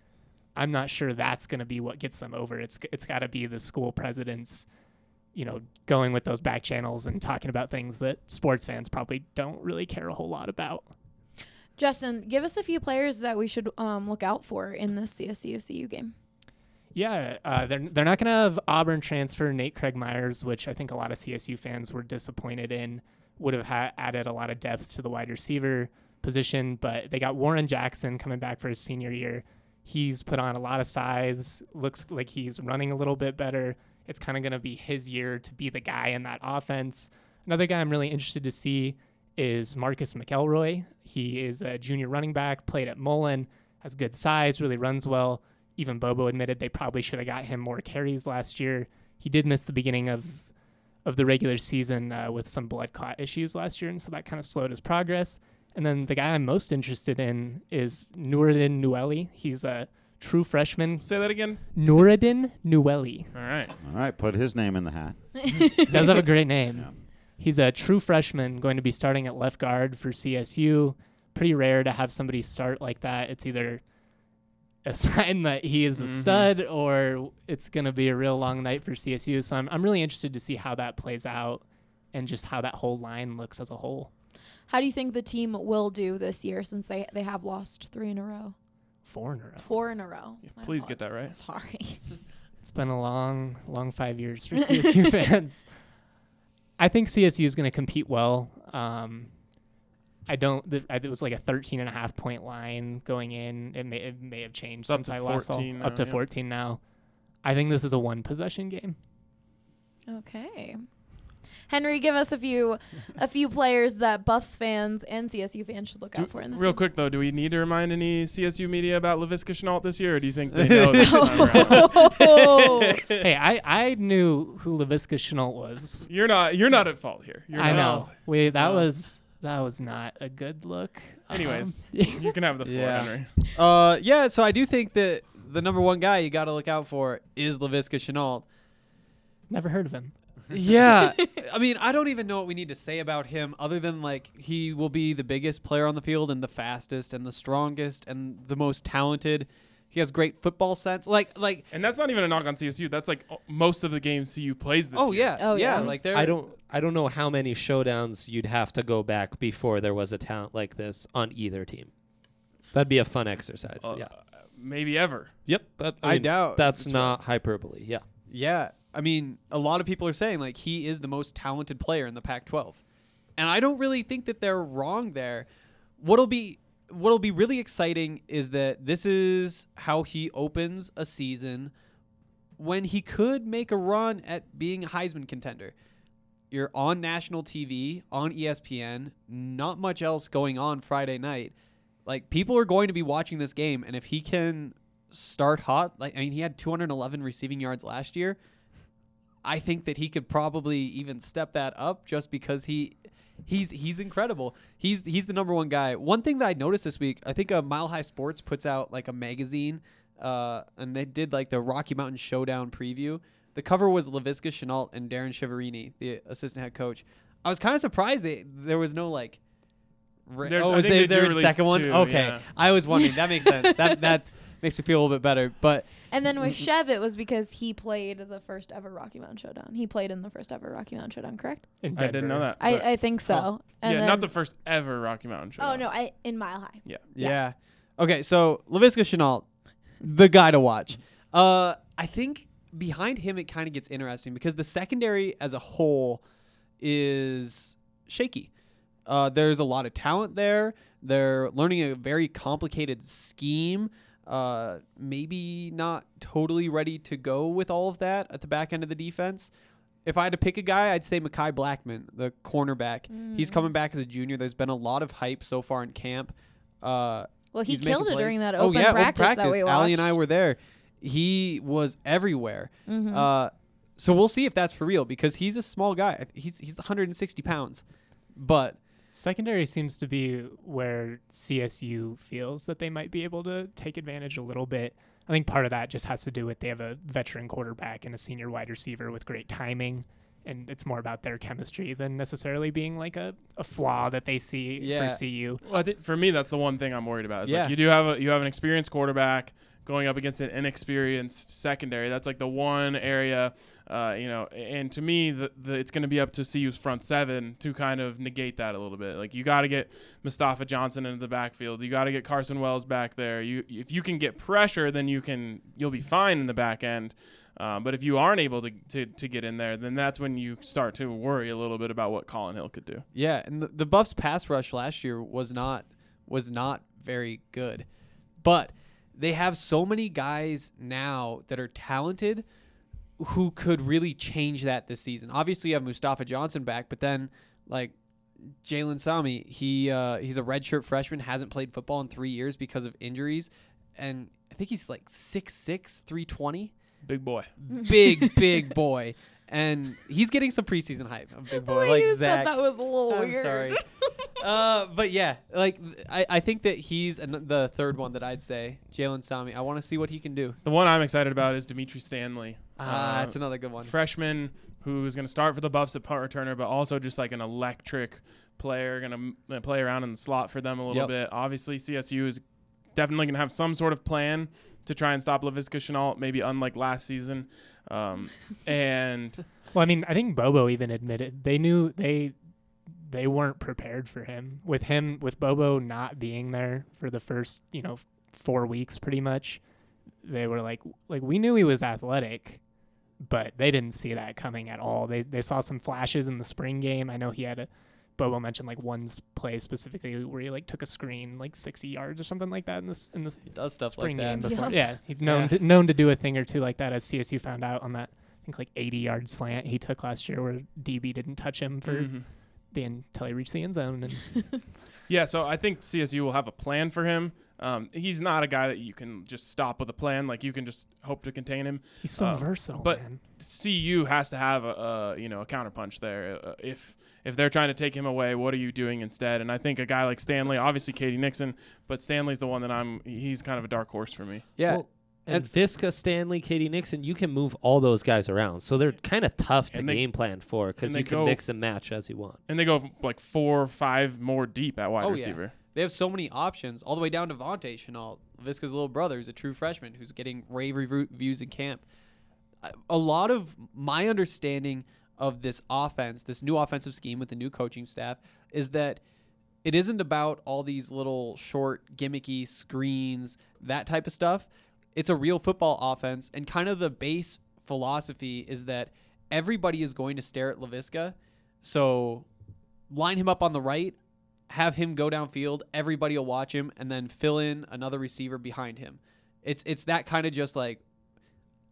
I'm not sure that's going to be what gets them over. It's it's got to be the school presidents, you know, going with those back channels and talking about things that sports fans probably don't really care a whole lot about. Justin, give us a few players that we should um, look out for in the CSU CU game. Yeah, uh, they're they're not going to have Auburn transfer Nate Craig Myers, which I think a lot of CSU fans were disappointed in. Would have ha- added a lot of depth to the wide receiver position, but they got Warren Jackson coming back for his senior year. He's put on a lot of size. Looks like he's running a little bit better. It's kind of going to be his year to be the guy in that offense. Another guy I'm really interested to see is Marcus McElroy. He is a junior running back, played at Mullen, has good size, really runs well. Even Bobo admitted they probably should have got him more carries last year. He did miss the beginning of of the regular season uh, with some blood clot issues last year, and so that kind of slowed his progress. And then the guy I'm most interested in is Nuruddin Nueli. He's a true freshman. Say that again. Nuruddin Nueli. All right. All right, put his name in the hat. [laughs] Does have a great name. Yeah. He's a true freshman going to be starting at left guard for CSU. Pretty rare to have somebody start like that. It's either a sign that he is a Mhm. stud or it's going to be a real long night for CSU. So I'm, I'm really interested to see how that plays out and just how that whole line looks as a whole. How do you think the team will do this year since they they have lost three in a row, Four in a row. four in a row? Yeah, My please get that right. Sorry. [laughs] It's been a long, long five years for CSU [laughs] fans. I think CSU is going to compete well. Um, I don't. The, I- it was like a 13 and a half point line going in. It may it may have changed It's since I last saw. 14 Up to yeah. 14 now. I think this is a one possession game. Okay. Henry, give us a few a few players that Buffs fans and CSU fans should look Do- out for in this real game. quick though, do we need to remind any CSU media about Laviska Shenault this year, or do you think they [laughs] know this time around? Oh. hey, I, I knew who Laviska Shenault was. You're not you're not at fault here. You're I not. know. We that No. was that was not a good look. Anyways, Um, [laughs] you can have the floor, Yeah. Henry. Uh, yeah. So I do think that the number one guy you got to look out for is Laviska Shenault. never heard of him. [laughs] yeah. [laughs] I mean, I don't even know what we need to say about him other than like he will be the biggest player on the field and the fastest and the strongest and the most talented. He has great football sense. Like like And that's not even a knock on CSU. That's like most of the games CU plays this oh year. yeah. Oh, yeah. yeah. Like they're I don't I don't know how many showdowns you'd have to go back before there was a talent like this on either team. That'd be a fun exercise. Uh, yeah. Maybe ever. Yep. But, I mean, doubt that's it's not hyperbole. Yeah. Yeah, I mean, a lot of people are saying like he is the most talented player in the Pac-12, and I don't really think that they're wrong there. What'll be what'll be really exciting is that this is how he opens a season when he could make a run at being a Heisman contender. You're on national TV on ESPN, not much else going on Friday night. Like people are going to be watching this game, and if he can start hot, like I mean, he had 211 receiving yards last year. I think that he could probably even step that up just because he he's he's incredible. He's he's the number one guy. One thing that I noticed this week, I think uh, Mile High Sports puts out like a magazine, uh, and they did like the Rocky Mountain Showdown preview. The cover was Laviska Shenault and Darren Chiaverini, the assistant head coach. I was kind of surprised that there was no like. Ra- There's- oh, I is there, there a second one? Okay, yeah. I was wondering. That makes sense. that [laughs] that makes me feel a little bit better. But And then with Chev, it was because he played the first ever Rocky Mountain Showdown. He played in the first ever Rocky Mountain Showdown, correct? In I didn't know that. I, but- I think so. And yeah, then, not the first ever Rocky Mountain show. Oh no, I in Mile High. Yeah. Yeah. Okay, so Laviska Shenault, the guy to watch. Uh, I think behind him it kind of gets interesting because the secondary as a whole is shaky. Uh, there's a lot of talent there. They're learning a very complicated scheme. Uh, maybe not totally ready to go with all of that at the back end of the defense. If I had to pick a guy, I'd say Mekhi Blackmon, the cornerback. He's coming back as a junior. There's been a lot of hype so far in camp. Uh, Well, he killed it during plays. that oh, open yeah, practice, open that practice. we watched. Allie and I were there. He was everywhere. Mhm. Uh, so we'll see if that's for real because he's a small guy. He's he's 160 pounds, but Secondary seems to be where CSU feels that they might be able to take advantage a little bit. I think part of that just has to do with they have a veteran quarterback and a senior wide receiver with great timing. And it's more about their chemistry than necessarily being like a, a flaw that they see Yeah. for CU. Well, I think for me, that's the one thing I'm worried about. Is Yeah. like you do have a you have an experienced quarterback going up against an inexperienced secondary. That's like the one area, uh, you know. And to me, the, the it's going to be up to CU's front seven to kind of negate that a little bit. Like you got to get Mustafa Johnson into the backfield. You got to get Carson Wells back there. You if you can get pressure, then you can you'll be fine in the back end. Uh, but if you aren't able to, to, to get in there, then that's when you start to worry a little bit about what Collin Hill could do. yeah, and the, the Buffs pass rush last year was not was not very good, but they have so many guys now that are talented who could really change that this season. Obviously, you have Mustafa Johnson back, but then like Jalen Sami, he uh, he's a redshirt freshman, hasn't played football in three years because of injuries, and I think he's like 6'6", 320. Big boy. big, big boy. [laughs] And he's getting some preseason hype. A big boy like you Zach. said that was a little I'm weird. sorry. [laughs] uh, but yeah, like th- I, I think that he's an- the third one that I'd say, Jalen Sami. I want to see what he can do. The one I'm excited about is Dimitri Stanley. Ah, Uh, that's another good one. freshman who's going to start for the Buffs at punt returner, but also just like an electric player, going to play around in the slot for them a little Yep. bit. Obviously, CSU is definitely going to have some sort of plan to try and stop Laviska Shenault, maybe unlike last season. Um, [laughs] and Well, I mean, I think Bobo even admitted they knew they they weren't prepared for him. With him, with Bobo not being there for the first, you know, four weeks, pretty much, they were like, like we knew he was athletic, but they didn't see that coming at all. They they saw some flashes in the spring game. I know he had a. Bobo mentioned like one play specifically where he like took a screen like 60 yards or something like that in this in this He does stuff spring like game before. Yeah. Yeah, he's known Yeah. to, known to do a thing or two like that, as CSU found out on that I think like 80 yard slant he took last year where DB didn't touch him for Mhm. the until he reached the end zone. And [laughs] Yeah, so I think CSU will have a plan for him. Um, he's not a guy that you can just stop with a plan. Like you can just hope to contain him. he's so Uh, versatile, but man. CU has to have a, a you know a counterpunch there. Uh, if if they're trying to take him away, what are you doing instead? And I think a guy like Stanley, obviously K.D. Nixon, but Stanley's the one that I'm. He's kind of a dark horse for me. Yeah. Well, and Viska, Stanley, K.D. Nixon, you can move all those guys around. So they're kind of tough to they- game plan for because you can go- mix and match as you want. And they go like four, or five more deep at wide Oh, yeah. They have so many options, all the way down to Vontae Shenault, Viska's little brother, who's a true freshman, who's getting rave reviews in camp. A lot of my understanding of this offense, this new offensive scheme with the new coaching staff, is that it isn't about all these little short, gimmicky screens, that type of stuff. It's a real football offense, and kind of the base philosophy is that everybody is going to stare at Laviska. So line him up on the right, have him go downfield, everybody will watch him, and then fill in another receiver behind him. It's it's that kind of just like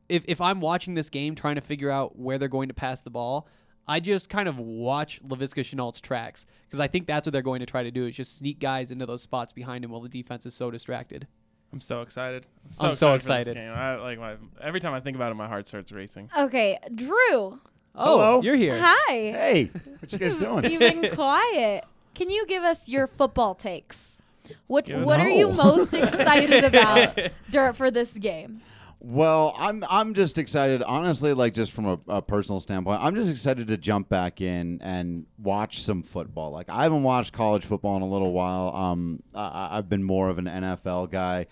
if if I'm watching this game trying to figure out where they're going to pass the ball, I just kind of watch Laviska Shenault's tracks because I think that's what they're going to try to do is just sneak guys into those spots behind him while the defense is so distracted. I'm so excited. I'm so for this excited. game. I, like my, every time I think about it, my heart starts racing. Okay, Drew. Oh, Hello. you're here. Hi. Hey, what you guys [laughs] doing? You've been quiet. Can you give us your football takes? What Give us- What are you No. [laughs] most excited about [laughs] dur- for this game? Well, I'm I'm just excited, honestly. Like just from a, a personal standpoint, I'm just excited to jump back in and watch some football. Like I haven't watched college football in a little while. Um, I, I've been more of an NFL guy,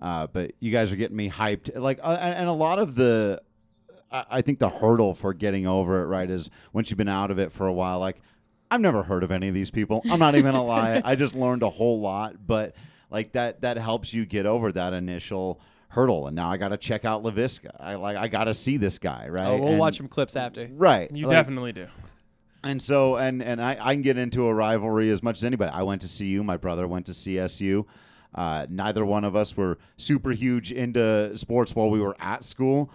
uh, but you guys are getting me hyped. Like, uh, and, and a lot of the, I, I think the hurdle for getting over it, right, is once you've been out of it for a while. Like, I've never heard of any of these people. I'm not even gonna lie. I just learned a whole lot, but like that that helps you get over that initial hurdle. And now I got to check out Laviska. I like I got to see this guy, right? Oh, we'll And- watch some clips after. Right. You Like, definitely do. and so and and I, I can get into a rivalry as much as anybody. I went to CU. My brother went to CSU. Uh, neither one of us were super huge into sports while we were at school.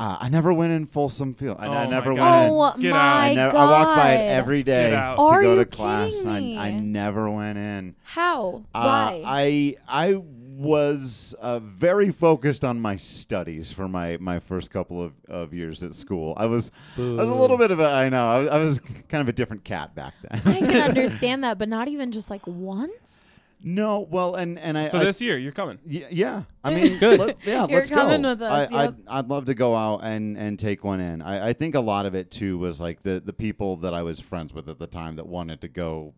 Uh, I never went in Folsom Field. I, I Oh never my went God. in. Oh Get my out. I, never, god! I walked by it every day to Are go you to class. kidding I. I never went in. How? Uh, Why? I I was uh, very focused on my studies for my, my first couple of, of years at school. I was I was a little bit of a I know I was, I was kind of a different cat back then. I can [laughs] understand that, but not even just like once. No, well, and and I So I, this year you're coming. Y- yeah, I mean, Good. let- yeah, You're let's coming go. with us, I, yep. I'd, I'd love to go out and, and take one in. I, I think a lot of it too was like the the people that I was friends with at the time that wanted to go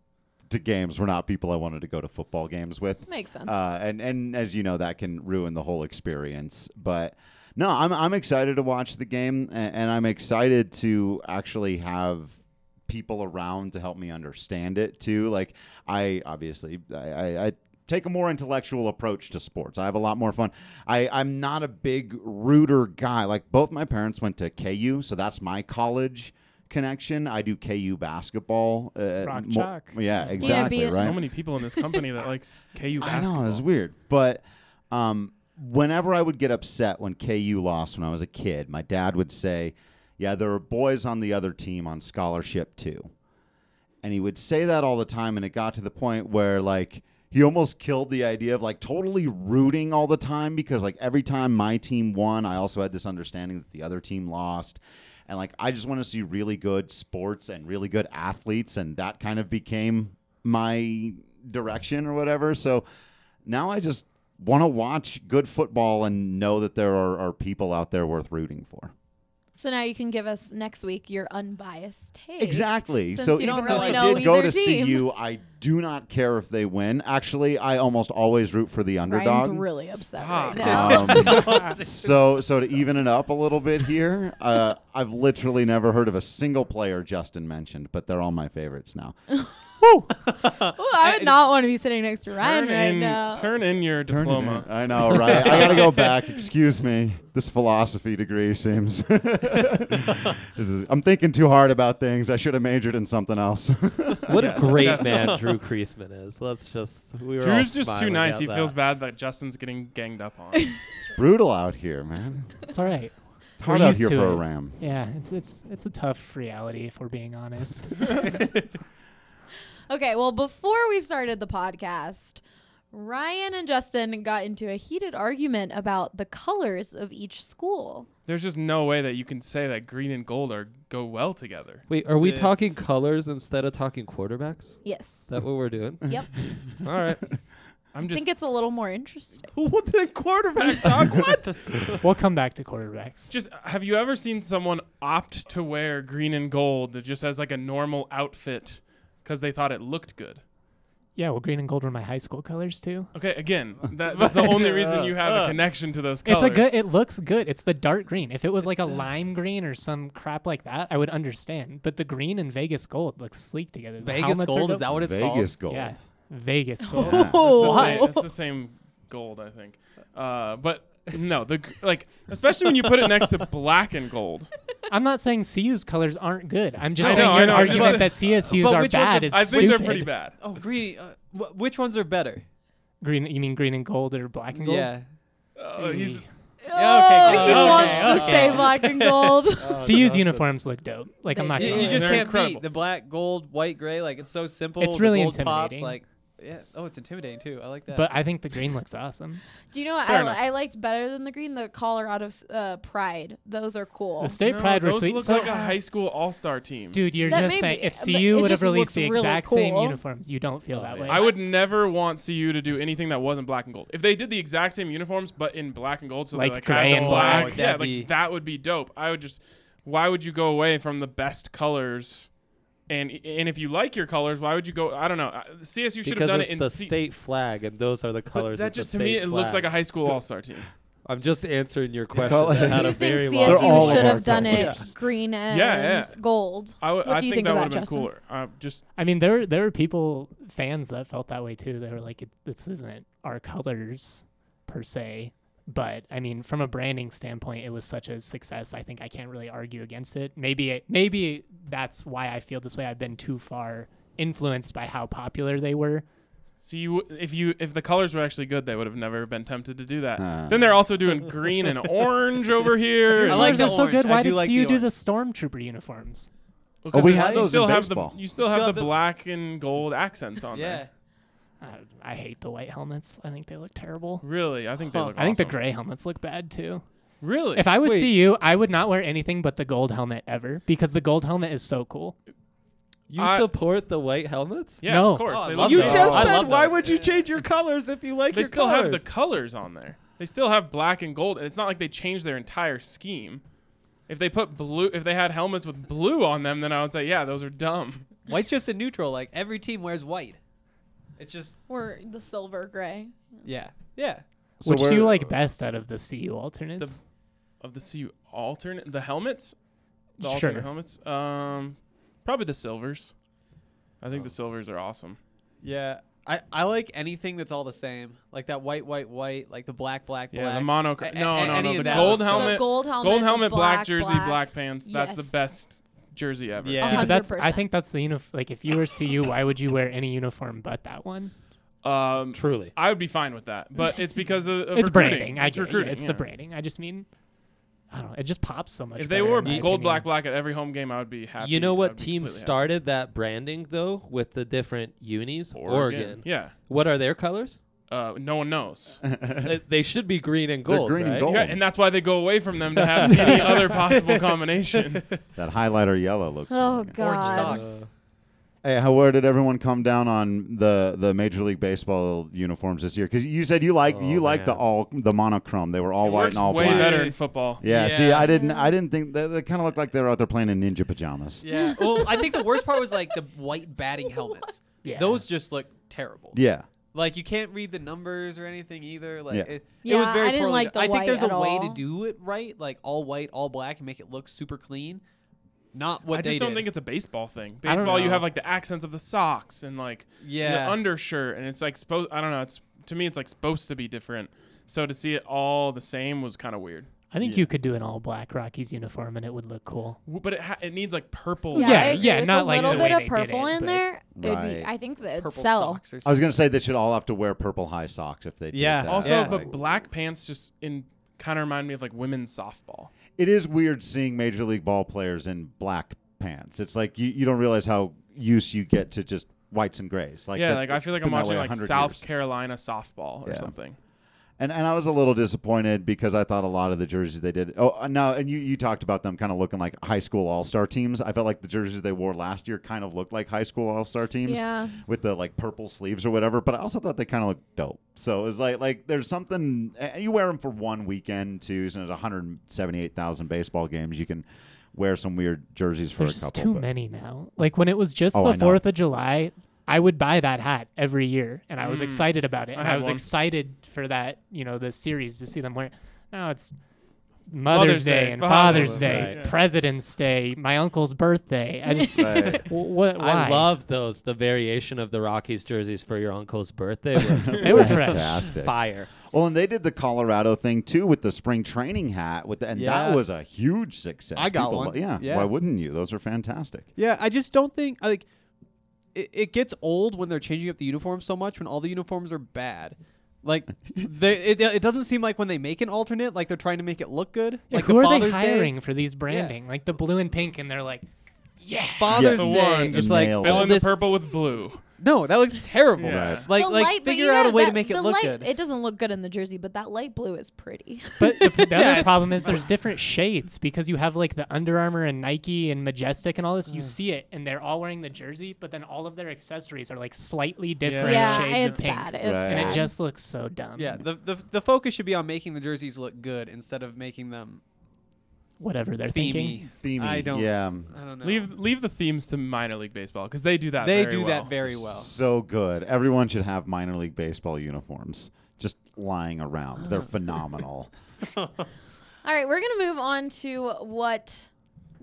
to games were not people I wanted to go to football games with. Makes sense. Uh, and and as you know, that can ruin the whole experience. But no, I'm I'm excited to watch the game, and, and I'm excited to actually have people around to help me understand it too. Like I obviously I, I, I take a more intellectual approach to sports. I have a lot more fun. I I'm not a big rooter guy. Like both my parents went to KU, so that's my college connection. I do KU basketball. Uh, Rock mo- chalk. yeah, exactly. be- right. So many people in this company that likes [laughs] KU basketball. I know it's weird, but um, whenever I would get upset when KU lost when I was a kid, my dad would say, "Yeah, there are boys on the other team on scholarship too," and he would say that all the time, and it got to the point where like he almost killed the idea of like totally rooting all the time because like every time my team won, I also had this understanding that the other team lost. And like I just want to see really good sports and really good athletes and that kind of became my direction or whatever. So now I just want to watch good football and know that there are, are people out there worth rooting for. So now you can give us next week your unbiased take. Exactly. Since so you even don't though really I know did go either to team. you, I do not care if they win. Actually, I almost always root for the underdog. Ryan's really upset Stop. right now. Um, [laughs] [laughs] so, so to even it up a little bit here, uh, I've literally never heard of a single player Justin mentioned, but they're all my favorites now. [laughs] Ooh, I would not want to be sitting next to Ryan Turn right in, now. turn in your Turn diploma. in. I know, [laughs] right? I gotta go back. Excuse me. This philosophy degree seems. [laughs] This is- I'm thinking too hard about things. I should have majored in something else. [laughs] What Yes, a great man Drew Creasman is. Let's just we were Drew's just too nice. He that. feels bad that Justin's getting ganged up on. it's brutal out here, man. It's all right. hard We're out here to for a it. Ram. Yeah, it's it's it's a tough reality if we're being honest. Okay, well, before we started the podcast, Ryan and Justin got into a heated argument about the colors of each school. There's just no way that you can say that green and gold are go well together. Wait, are we This- talking colors instead of talking quarterbacks? Yes. Is that what we're doing? [laughs] Yep. [laughs] All right. I'm I just think it's a little more interesting. [laughs] what the quarterback talk? What? we'll come back to quarterbacks. just have you ever seen someone opt to wear green and gold that just as like a normal outfit because they thought it looked good? Yeah, well, green and gold were my high school colors too. Okay, again, [laughs] that, that's the only reason you have a connection to those colors. It's a good. It looks good. It's the dark green. If it was like a lime green or some crap like that, I would understand. But the green and Vegas gold looks sleek together. The Vegas gold is that what it's Vegas called? Vegas gold. Yeah, Vegas [laughs] gold. Yeah. It's the, Oh, same, it's the same gold, I think. Uh, but no, the gr- like especially when you put it next to black and gold. I'm not saying CU's colors aren't good. I'm just I saying know, your know, I'm just argument that CSU's But are which ones bad are- is I think they're stupid. pretty bad. Oh, green. Uh, wh- which ones are better? Green. You mean green and gold or black and gold? Yeah. Uh, he's Yeah, okay, Oh, he Okay, wants to okay. say black and gold. [laughs] CU's uniforms look dope. Like I'm They not. do. You, gonna you lie. just They're can't incredible. beat the black, gold, white, gray. Like it's so simple. It's the really gold pops, intimidating. like yeah. Oh, it's intimidating too. I like that. But I think the green looks awesome. Do you know what Fair I, enough. I liked better than the green? The Colorado uh, Pride. Those are cool. The state no, pride were those sweet. look So, like a high school all star team. dude, you're That just may saying be, if but CU it would have just released the really exact same cool. uniforms, you don't feel that way. I would never want CU to do anything that wasn't black and gold. If they did the exact same uniforms but in black and gold, so they, Like like gray and flag, black. yeah, That'd like be- that would be dope. I would just, why would you go away from the best colors? And and if you like your colors, why would you go? I don't know. Uh, CSU should have done it's it in the C- state flag, and those are the But colors. that of the just to me state it looks like a high school all star team. [laughs] I'm just answering your [laughs] question. color- that had you think very They're all CSU should have done it colors. green and yeah. gold? I would. What I do you think think that would have been Justin? cooler. Uh, just I mean, there there were people fans that felt that way too. They were like, it, "This isn't our colors per se." But I mean, from a branding standpoint, it was such a success. I think I can't really argue against it. Maybe it, maybe that's why I feel this way. I've been too far influenced by how popular they were. So you if you if the colors were actually good, they would have never been tempted to do that. Ah. then they're also doing green and [laughs] orange over here. I like Colors are the so orange. good. Why do did like CU the do the stormtrooper uniforms? Well, Oh, we 'cause had those still in have the you still You have still the the- black and gold accents on yeah. there. I, I hate the white helmets. I think they look terrible. Really, I think they Huh. look. I think the awesome. gray helmets look bad too. Really, If I was Wait. CU, I would not wear anything but the gold helmet ever because the gold helmet is so cool. You I- support the white helmets? yeah, No. of course. Oh, I they love look You those. just I said, love why those. would you change your colors if you like they your still colors? have the colors on there. They still have black and gold, it's not like they changed their entire scheme. If they put blue, if they had helmets with blue on them, then I would say, yeah, those are dumb. White's just a neutral. Like every team wears white. It's just Or the silver gray. yeah, yeah. So Which do you we're- like best out of the CU alternates? Of the CU alternate, the helmets, the Sure. alternate helmets, um, probably the silvers. I think the silvers are awesome. Yeah. I, I like anything that's all the same, like that white, white, white, like the black, black, Yeah, black. the mono. A- No, a- no, any no. of The that gold looks good. helmet. The gold helmet. Gold helmet, black, black jersey, black. black pants. That's the Yes. best jersey ever. Yeah. See, but that's I 100%. think that's the uniform. Like if you were CU, why would you wear any uniform but that one? Um, Truly. I would be fine with that, but it's because of, of [laughs] it's recruiting. branding. I It's get it. Yeah, it's yeah. the branding. I just mean, I don't know. It just pops so much. If they better wore gold, opinion. black, black at every home game, I would be happy. You know what team completely happy. started that branding though with the different unis? Oregon. Yeah. What are their colors? Uh, no one knows. [laughs] Uh, they should be green and They're gold. green and gold. Yeah, and that's why they go away from them to have [laughs] any other possible combination. [laughs] That highlighter yellow looks. Oh really good. God. socks. Hey, how where did everyone come down on the the Major League Baseball uniforms this year? Because you said you like Oh, you like the man. all the monochrome. They were all it white works and all way black. better in football. Yeah, See, Yeah. I didn't I didn't think they, they kind of looked like they were out there playing in ninja pajamas. Yeah. well, I think the worst part was like the white batting helmets. Yeah. Those just look terrible. Yeah. Like you can't read the numbers or anything either. Like Yeah. it, it was very I didn't poorly like the I think there's a at way all. to do it right, like all white, all black, and make it look super clean. Not what I they just don't did. think it's a baseball thing. Baseball, you have like the accents of the socks and like Yeah. the undershirt, and it's like supposed. I don't know. It's to me, it's like supposed to be different. So to see it all the same was kind of weird. I think Yeah. you could do an all black Rockies uniform and it would look cool. W- But it ha- it needs like purple. Yeah, Yeah, I agree. yeah, With not a like little the bit way of purple it, in there. Right. be, I think that it'd purple sell. socks or I was gonna say they should all have to wear purple high socks if they did Yeah. that. Also, Yeah. but black pants just in kind of remind me of like women's softball. it is weird seeing major league ball players in black pants. It's like you, you don't realize how used you get to just whites and grays. Like yeah, that- like I feel like I'm watching like South years. Carolina softball or Yeah. something. And and I was a little disappointed because I thought a lot of the jerseys they did. Oh, uh, no, and you you talked about them kind of looking like high school all star teams. I felt like the jerseys they wore last year kind of looked like high school all star teams. Yeah. With the like purple sleeves or whatever, but I also thought they kind of looked dope. So it was like like there's something you wear them for one weekend too. So there's 178,000 baseball games. You can wear some weird jerseys for There's a couple. too but- many now. Like when it was just Oh, the. Fourth of July, I would buy that hat every year, and I was Mm. excited about it. I and I was one. excited for that, you know, the series to see them wear. Now it's Mother's Mother's, Day, Day, and Father's Father's Day, Day, yeah. President's Day, my uncle's birthday. I just Right. [laughs] wh- what? Why? I love those. The variation of the Rockies jerseys for your uncle's birthday. [laughs] were They were. Fantastic. Fire. Well, and they did the Colorado thing too with the spring training hat with the, and Yeah. that was a huge success. I got People one. Yeah, Yeah. Why wouldn't you? Those are fantastic. Yeah, I just don't think I like it, it gets old when they're changing up the uniforms so much when all the uniforms are bad. Like [laughs] they, it, it doesn't seem like when they make an alternate, like they're trying to make it look good. Yeah, like who the are Father's they Day- hiring for these branding? Like the blue and pink, and they're like, yeah. Father's the Day, one. just like nailed Fill all in the purple with blue. No, that looks terrible. Yeah. Right. Like the like light, but you figure out a gotta- way to that- make it the look light, good. It doesn't look good in the jersey, but that light blue is pretty. [laughs] But the, the Yeah, other it's- problem is there's different shades because you have like the Under Armour and Nike and Majestic and all this. You mm. see it, and they're all wearing the jersey, but then all of their accessories are like slightly different yeah, shades it's of pink, bad. It's Right. and bad. it just looks so dumb. yeah, the, the the focus should be on making the jerseys look good instead of making them whatever they're thinking. themey. Beamy. I don't. Yeah. I don't know. Leave leave the themes to minor league baseball because they do that. they very do well. that very well. So good. Everyone should have minor league baseball uniforms just lying around. They're [laughs] phenomenal. [laughs] All right, we're gonna move on to what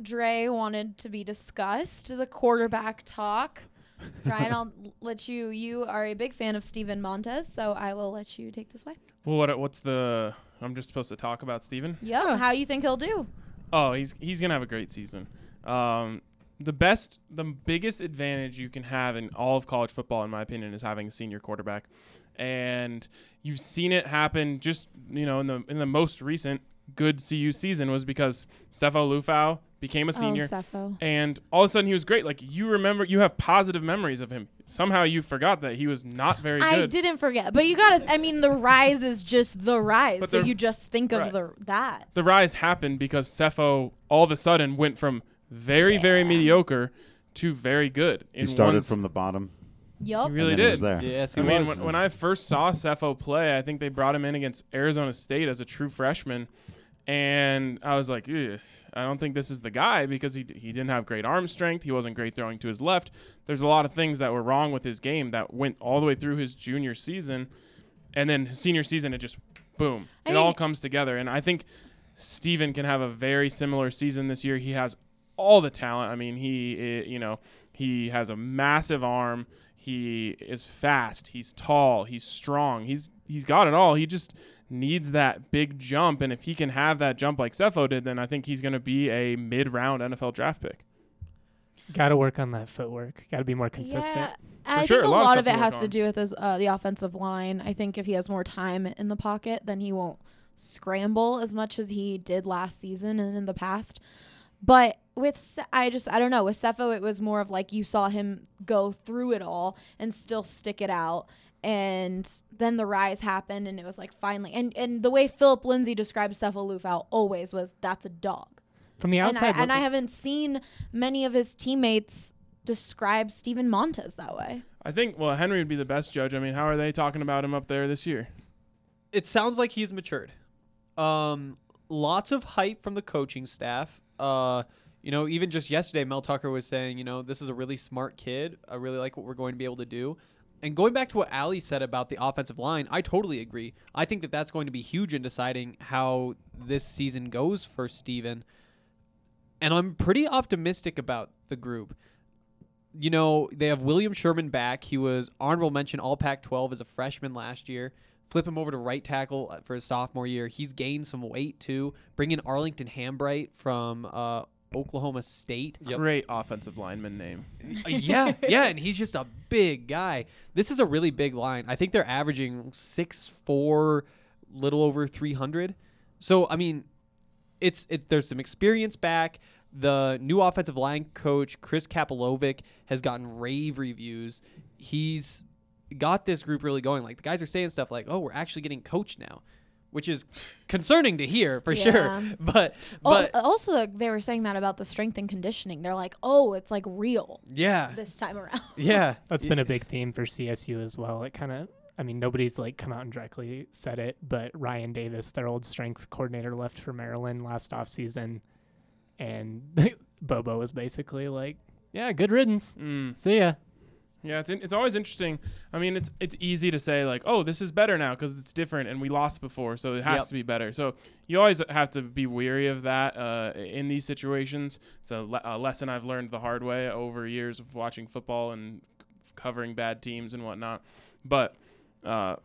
Dre wanted to be discussed: the quarterback talk. [laughs] Ryan, I'll let you. You are a big fan of Steven Montez, so I will let you take this way. Well, what what's the? I'm just supposed to talk about Steven. Yeah, How you think he'll do? Oh, he's he's gonna have a great season. Um, the best, the biggest advantage you can have in all of college football, in my opinion, is having a senior quarterback, and you've seen it happen. Just you know, in the in the most recent good CU season was because Sefo Liufau became a oh, senior, Oh, Sefo. and all of a sudden he was great. Like you remember, you have positive memories of him. Somehow you forgot that he was not very I good. didn't forget, but you gotta. I mean, the rise is just the rise, But so the- you just think of the that. the rise happened because Sefo all of a sudden went from very very mediocre to very good. He started from the bottom. Yup. He really did. It was there. Yes, I he mean, when, when I first saw Sefo play, I think they brought him in against Arizona State as a true freshman, and I was like, I don't think this is the guy because he he didn't have great arm strength. He wasn't great throwing to his left. There's a lot of things that were wrong with his game that went all the way through his junior season, and then senior season, it just boom, I it mean- all comes together. And I think Steven can have a very similar season this year. He has all the talent. I mean, he eh, you know he has a massive arm. He is fast. He's tall. He's strong. He's he's got it all. He just needs that big jump, and if he can have that jump like Sefo did, then I think he's going to be a mid-round NFL draft pick. Got to work on that footwork. Got to be more consistent. Yeah, I sure, think a a lot of lot of it has work to do with his uh, the offensive line. I think if he has more time in the pocket, then he won't scramble as much as he did last season and in the past. But with I just I don't know with Sefo it was more of like you saw him go through it all and still stick it out. And then the rise happened, and it was like finally. And and the way Philip Lindsay described Sefo Liufau always was that's a dog. From the And I, outside, and I haven't seen many of his teammates describe Steven Montez that way. I think well Henry would be the best judge. I mean, how are they talking about him up there this year? it sounds like he's matured. Um, lots of hype from the coaching staff. Uh, you know, even just yesterday, Mel Tucker was saying, you know, this is a really smart kid. I really like what we're going to be able to do. And going back to what Ali said about the offensive line, I totally agree. I think that that's going to be huge in deciding how this season goes for Steven. And I'm pretty optimistic about the group. You know, they have William Sherman back. He was honorable mention All Pac 12 as a freshman last year. Flip him over to right tackle uh, for his sophomore year. He's gained some weight too. Bring in Arlington Hambright from uh, Oklahoma State. Great offensive lineman name. Uh, yeah, [laughs] yeah, and he's just a big guy. This is a really big line. I think they're averaging six four, little over three hundred. So I mean, it's it, there's some experience back. The new offensive line coach Chris Kapilovic has gotten rave reviews. He's got this group really going. Like the guys are saying stuff like, "Oh, we're actually getting coached now," which is concerning to hear for sure. Yeah. [laughs] But Al- but also, like, they were saying that about the strength and conditioning. They're like, oh, it's like real yeah, this time around. [laughs] yeah, That's been a big theme for CSU as well. It kind of, I mean, nobody's like come out and directly said it, but Ryan Davis, their old strength coordinator, left for Maryland last offseason. And [laughs] Bobo was basically like, yeah, good riddance. Mm. See ya. Yeah, it's in, it's always interesting. I mean, it's it's easy to say like, oh, this is better now because it's different and we lost before, so it has Yep. to be better. So you always have to be weary of that uh, in these situations. It's a, le- a lesson I've learned the hard way over years of watching football and c- covering bad teams and whatnot. But uh,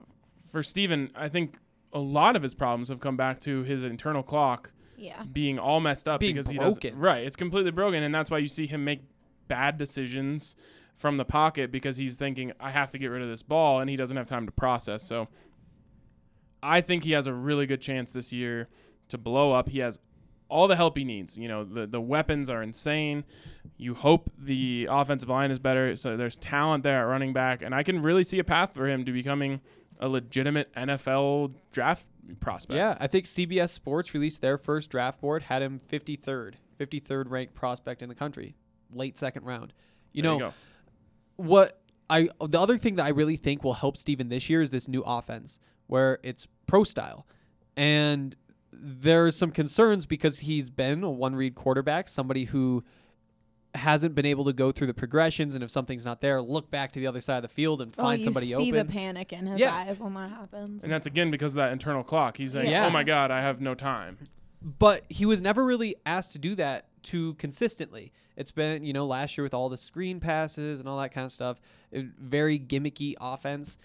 for Steven, I think a lot of his problems have come back to his internal clock Yeah. being all messed up Being because he doesn't right it's completely broken and that's why you see him make bad decisions from the pocket because he's thinking I have to get rid of this ball and he doesn't have time to process so I think he has a really good chance this year to blow up he has all the help he needs you know the the weapons are insane you hope the offensive line is better so there's talent there at running back and I can really see a path for him to becoming a legitimate NFL draft prospect yeah. I think CBS Sports released their first draft board had him 53rd, 53rd ranked prospect in the country, late second round. You There know, go. What I the other thing that I really think will help Steven this year is this new offense where it's pro style. And there's some concerns because he's been a one read quarterback, somebody who hasn't been able to go through the progressions and if something's not there, look back to the other side of the field and Oh, find you somebody see the panic in his Yeah. eyes when that happens. And that's again because of that internal clock. He's like, Yeah. "Oh my god, I have no time." but he was never really asked to do that too consistently. It's been, you know, last year with all the screen passes and all that kind of stuff, very gimmicky offense.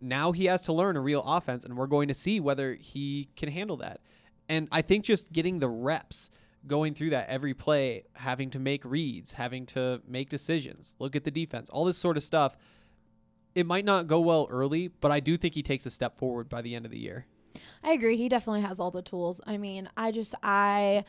Now he has to learn a real offense, and we're going to see whether he can handle that. And I think just getting the reps, going through that every play, having to make reads, having to make decisions, look at the defense, all this sort of stuff. It might not go well early, but I do think he takes a step forward by the end of the year. I agree. He definitely has all the tools. I mean, I just I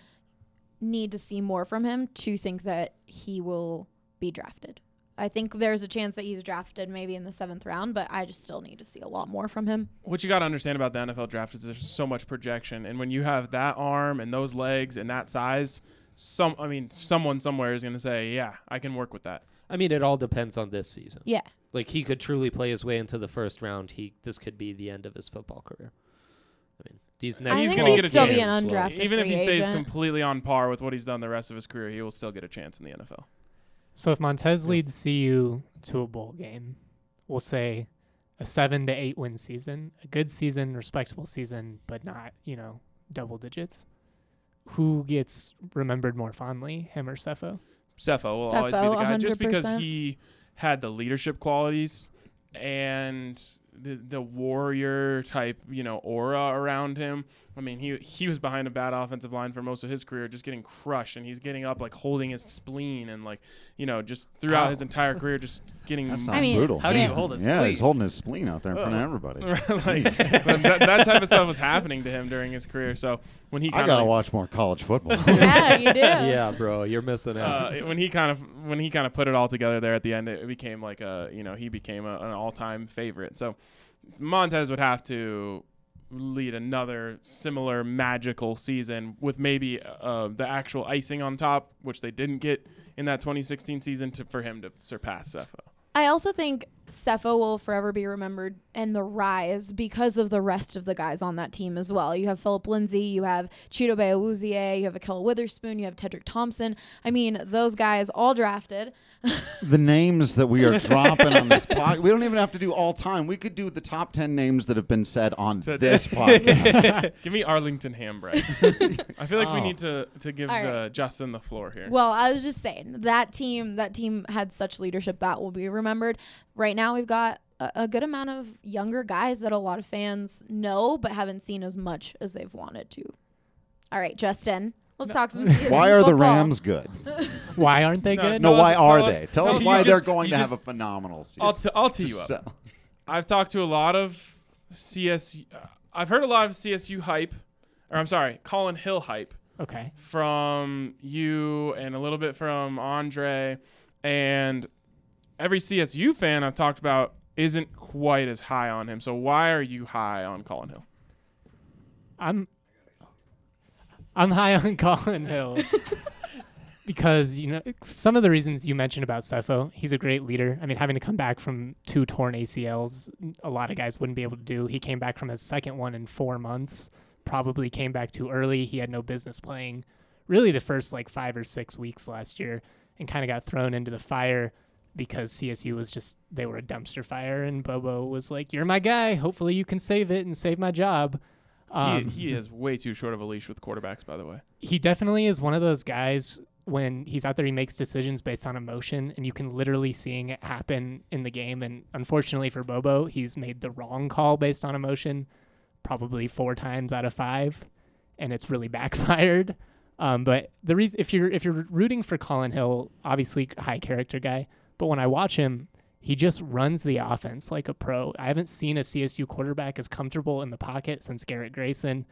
need to see more from him to think that he will be drafted. I think there's a chance that he's drafted maybe in the seventh round, but I just still need to see a lot more from him. What you got to understand about the NFL draft is there's so much projection, and when you have that arm and those legs and that size, some I mean, someone somewhere is going to say, "Yeah, I can work with that." I mean, it all depends on this season. Yeah. Like he could truly play his way into the first round. He this could be the end of his football career. I mean, these next. he's going to get a still chance. be an undrafted Even if he stays agent. completely on par with what he's done the rest of his career, he will still get a chance in the NFL. So if Montez leads CU to a bowl game, we'll say a seven to eight win season, a good season, respectable season, but not, you know, double digits. Who gets remembered more fondly, him or Sefo? Sefo will always be the guy just because he had the leadership qualities and the the warrior type, you know, aura around him. I mean, he he was behind a bad offensive line for most of his career, just getting crushed, and he's getting up like holding his spleen and like you know just throughout How? his entire career, just getting That sounds I mean, brutal. How do you Yeah. hold a Yeah, spleen? he's holding his spleen out there in front of everybody. [laughs] like [laughs] that, that- that type of stuff was happening to him during his career. So when he I gotta of watch more college football. [laughs] yeah, you do. yeah, bro, you're missing out. uh, when he kind of when he kind of put it all together there at the end, it became like a you know he became a, an all time favorite. So Montez would have to lead another similar magical season with maybe uh, the actual icing on top, which they didn't get in that 2016 season, to for him to surpass Sefo. I also think Sefo will forever be remembered and the rise because of the rest of the guys on that team as well. You have Philip Lindsay, you have Chidobe Awuzie, you have Ahkello Witherspoon, you have Tedrick Thompson. I mean, those guys all drafted. [laughs] the names that we are dropping on this podcast, we don't even have to do all time. We could do the top 10 names that have been said on So- this podcast. [laughs] Give me Arlington Hambright. I feel like we Oh. need to to give All right. uh, Justin the floor here. Well, I was just saying that team that team had such leadership that will be remembered. Right now we've got a, a good amount of younger guys that a lot of fans know but haven't seen as much as they've wanted to. All right, Justin, let's talk some [laughs] why are the. Rams good? [laughs] Why aren't they No, good? No, Tell why us- are tell they? Tell tell us us- why you they're just- going you to have a phenomenal season. I'll, t- I'll tee you up. so- I've talked to a lot of CSU. Uh, I've heard a lot of CSU hype, or I'm sorry, Collin Hill hype Okay. from you and a little bit from Andre. And every CSU fan I've talked about isn't quite as high on him. So why are you high on Collin Hill? I'm I'm high on [laughs] Collin Hill because you know some of the reasons you mentioned about Sefo. He's a great leader. I mean, having to come back from two torn ACLs, a lot of guys wouldn't be able to do. He came back from his second one in four months. Probably came back too early. He had no business playing. Really, the first like five or six weeks last year, and kind of got thrown into the fire because CSU was just they were a dumpster fire, and Bobo was like, "You're my guy. Hopefully, you can save it and save my job." Um, he, he is way too short of a leash with quarterbacks, by the way. he definitely is one of those guys when he's out there he makes decisions based on emotion and you can literally seeing it happen in the game and unfortunately for bobo he's made the wrong call based on emotion probably four times out of five and it's really [laughs] backfired um, but the reason if you're if you're rooting for Collin Hill obviously high character guy but when i watch him he just runs the offense like a pro. I haven't seen a CSU quarterback as comfortable in the pocket since Garrett Grayson.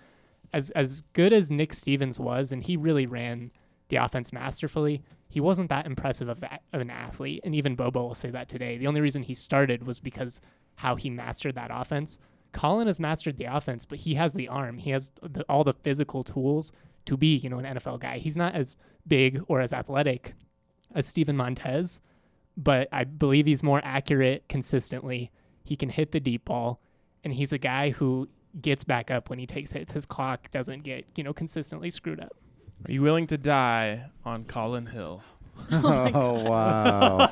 As as good as Nick Stevens was, and he really ran the offense masterfully, he wasn't that impressive of, a, of an athlete. And even Bobo will say that today. The only reason he started was because how he mastered that offense. Collin has mastered the offense, but he has the arm. He has the, all the physical tools to be, you know, an NFL guy. He's not as big or as athletic as Steven Montez, but I believe he's more accurate consistently. He can hit the deep ball, and he's a guy who gets back up when he takes hits. His clock doesn't get, you know, consistently screwed up. Are you willing to die on Collin Hill? [laughs] Oh, oh, [laughs]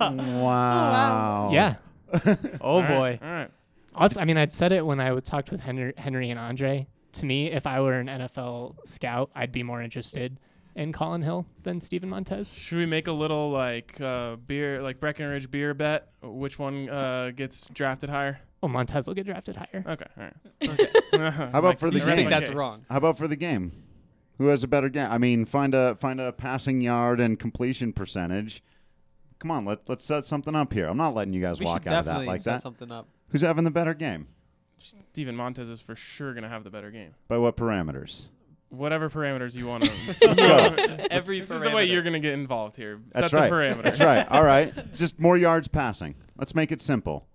oh, wow. wow. Yeah. [laughs] Oh All right, boy. All right. Also, I mean, I'd said it when I talked with Henry, Henry and Andre. To me, if I were an NFL scout, I'd be more interested in Collin Hill than Steven Montez. Should we make a little like uh, beer, like Breckenridge beer bet? Which one uh, gets drafted higher? Oh, Montez will get drafted higher. Okay, all right. [laughs] [laughs] How about for the I rest game? my That's wrong. How about for the game? Who has a better game? I mean, find a find a passing yard and completion percentage. Come on, let let's set something up here. I'm not letting you guys We walk out of that definitely like set that. something up. Who's having the better game? Steven Montez is for sure gonna have the better game. By what parameters? Whatever parameters you want to. Let's go. Every this is the way you're gonna get involved here. That's Set right. the parameters. That's right. All right. [laughs] Just more yards passing. Let's make it simple.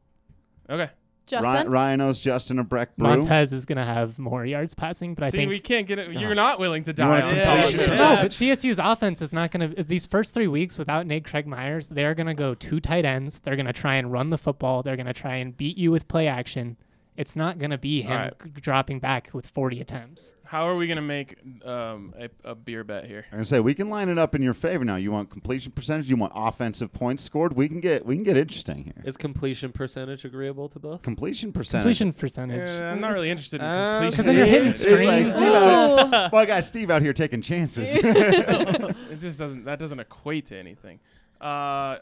Okay. Justin? Ryan, Ryan owes Justin a Breck brew. Montez is going to have more yards passing, but I See, think we can't get it. You're not willing to die wanna on compete? Yeah, No, but CSU's offense is not going to. These first three weeks without Nate Craig Myers, they're going to go two tight ends. They're going to try and run the football. They're going to try and beat you with play action. It's not going to be him Alright. g- dropping back with 40 attempts. How are we gonna make um, a, a beer bet here? I'm gonna say we can line it up in your favor now. You want completion percentage? You want offensive points scored? We can get we can get interesting here. Is completion percentage agreeable to both? completion percentage. Completion percentage. Uh, I'm not really interested in Uh, completion. 'Cause then you're hitting screens. Steve out Ooh. [laughs] Well, I got Steve out here taking chances. [laughs] it [laughs] just doesn't. That doesn't equate to anything. Uh, Uh,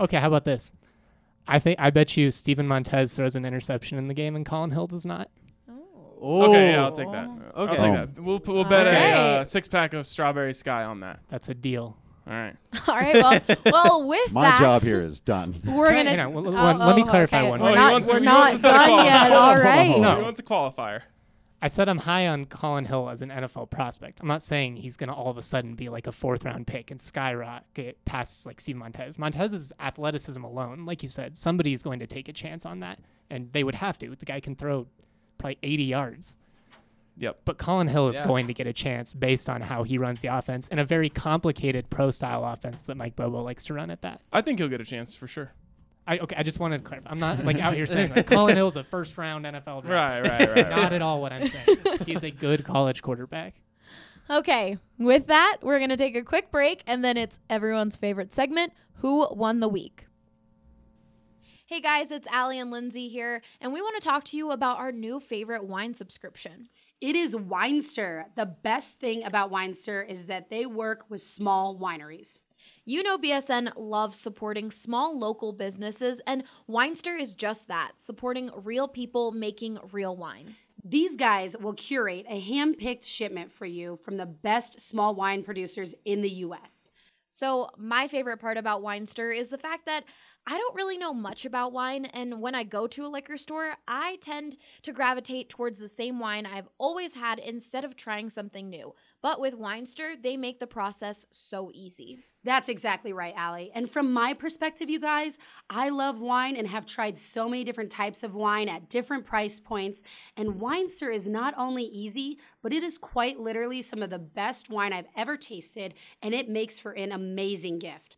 Okay, how about this? I think I bet you Steven Montez throws an interception in the game and Collin Hill does not. Oh. okay, yeah, I'll take that. I'll Okay. take Oh. that. We'll we'll bet a uh, six pack of strawberry sky on that. That's a deal. All right. [laughs] All right. Well, well with My that, job here is done. we're gonna. on, well, oh, let- let me oh, clarify okay. one. We're Oh, not, we're not wants to set a done yet. Hold on, All [laughs] hold on, right. hold on. No. He wants a qualifier. I said I'm high on Collin Hill as an NFL prospect. I'm not saying he's going to all of a sudden be like a fourth round pick and skyrocket past like Steve Montez. Montez's athleticism alone, like you said, somebody is going to take a chance on that, and they would have to. The guy can throw probably 80 yards. Yep. But Collin Hill is Yeah. going to get a chance based on how he runs the offense and a very complicated pro style offense that Mike Bobo likes to run at that. I think he'll get a chance for sure. I okay, I just wanted to clarify. I'm not like out here saying like [laughs] Collin Hill's a first round NFL draft. Right, right, right. Not at all what I'm saying. [laughs] He's a good college quarterback. Okay. With that, we're gonna take a quick break, and then it's everyone's favorite segment: Who won the week? Hey guys, it's Allie and Lindsay here, and we want to talk to you about our new favorite wine subscription. It is Winestyr. The best thing about Winestyr is that they work with small wineries. You know, BSN loves supporting small local businesses, and Winestyr is just that supporting real people making real wine. These guys will curate a hand picked shipment for you from the best small wine producers in the US. So, my favorite part about Winestyr is the fact that I don't really know much about wine, and when I go to a liquor store, I tend to gravitate towards the same wine I've always had instead of trying something new. But with Winestyr, they make the process so easy. That's exactly right, Allie. And from my perspective, you guys, I love wine and have tried so many different types of wine at different price points. And Winestyr is not only easy, but it is quite literally some of the best wine I've ever tasted, and it makes for an amazing gift.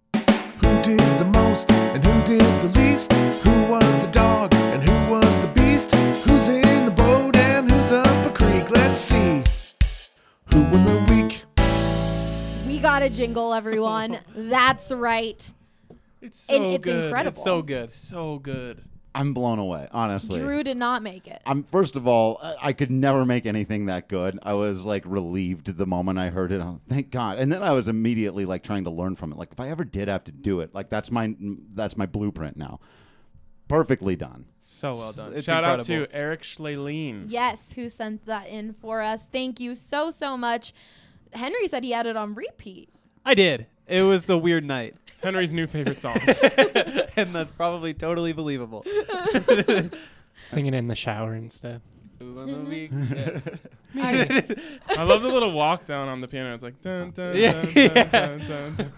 Who did the most and who did the least? Who was the dog and who was the beast? Who's in the boat and who's up a creek? Let's see. Who won the week? We got a jingle, everyone. [laughs] That's right. It's so And it's good. incredible. It's so good. So good. I'm blown away, honestly. Drew did not make it. I'm first of all, I- I could never make anything that good. I was like relieved the moment I heard it. Oh, thank God! And then I was immediately like trying to learn from it. Like if I ever did have to do it, like that's my that's my blueprint now. Perfectly done. So well done. It's Shout out to. Eric Schleleen. Yes, who sent that in for us. Thank you so, so much. Henry said he had it on repeat. I did. It was a weird night. Henry's new favorite song. [laughs] [laughs] and that's probably totally believable. [laughs] [laughs] Singing in the shower instead. Who won the week? I love the little walk down on the piano. It's like dun dun Yeah. dun, Yeah. dun, dun, dun, dun.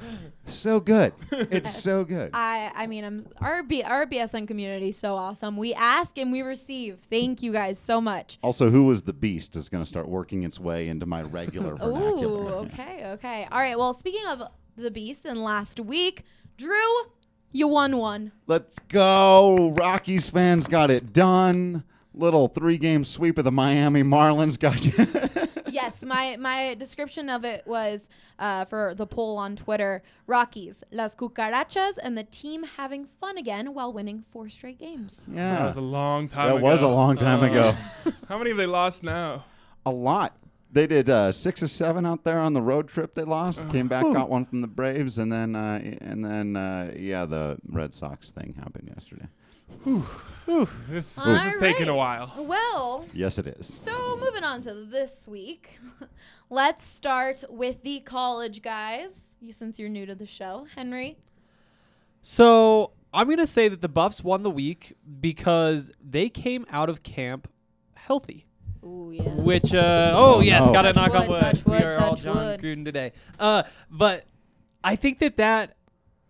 So good. It's so good. I I mean, I'm our B, our BSN community is so awesome. We ask and we receive. Thank you guys so much. Also, who was the beast is going to start working its way into my regular Ooh, vernacular. okay, okay. All right. Well, speaking of the beast, and last week, Drew, you won one. Let's go. Rockies fans got it done. Little three game sweep of the Miami Marlins got you. [laughs] yes, my my description of it was uh, for the poll on Twitter: Rockies, Las Cucarachas, and the team having fun again while winning four straight games. yeah. That was a long time That ago. was a long time Uh, ago. [laughs] How many have they lost now? A lot. They did uh, six or seven out there on the road trip. They lost. Came back, got one from the Braves, and then uh, and then uh, yeah, the Red Sox thing happened yesterday. This, All this is taking a right. while. Well, Yes, it is. So moving on to this week, [laughs] let's start with the college guys. You since you're new to the show, Henry. So I'm gonna say that the Buffs won the week because they came out of camp healthy. Ooh yeah. Which uh oh yes, no. gotta Touch knock on wood, wood. we wood, are all John wood. Gruden today. Uh, but I think that that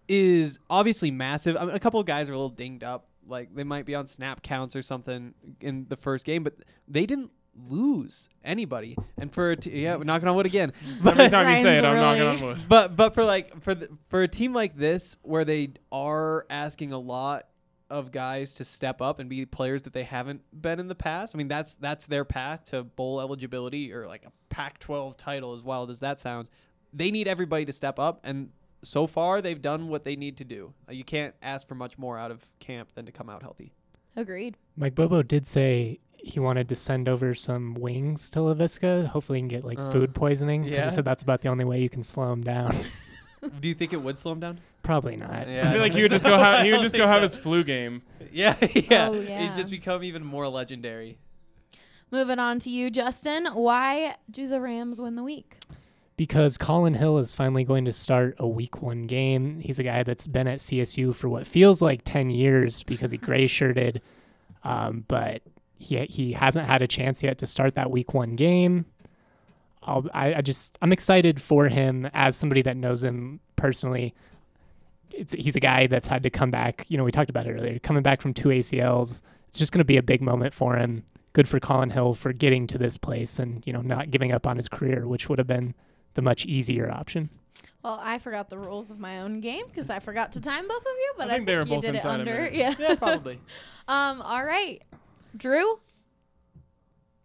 is obviously massive. I mean, a couple of guys are a little dinged up, like they might be on snap counts or something in the first game, but they didn't lose anybody. And for a t- yeah, we're knocking on wood again. [laughs] Every time you say it, I'm knocking on wood. but but for like for the, for a team like this where they are asking a lot of guys to step up and be players that they haven't been in the past. I mean that's that's their path to bowl eligibility or like a Pac-12 title as wild as that sounds. They need everybody to step up and so far they've done what they need to do. Uh, You can't ask for much more out of camp than to come out healthy. Agreed. Mike Bobo did say he wanted to send over some wings to Laviska. Hopefully, he can get like Uh, food poisoning. Because yeah. he said that's about the only way you can slow him down. [laughs] do you think it would slow him down? Probably not. Yeah, I feel like he would just go. Ha- he [laughs] would just go have his flu game. [laughs] Yeah, [laughs] yeah. Oh, yeah. He'd just become even more legendary. Moving on to you, Justin. Why do the Rams win the week? because Collin Hill is finally going to start a week one game. He's a guy that's been at CSU for what feels like 10 years because he gray shirted, um, but he, he hasn't had a chance yet to start that week one game. I'll, I, I just, I'm excited for him as somebody that knows him personally. It's, he's a guy that's had to come back. You know, we talked about it earlier, coming back from two ACLs. It's just going to be a big moment for him. Good for Collin Hill for getting to this place and, you know, not giving up on his career, which would have been the much easier option. Well, I forgot the rules of my own game because I forgot to time both of you, but I I think they were you both did it inside a under. Yeah. Yeah, probably. [laughs] um. All right, Drew.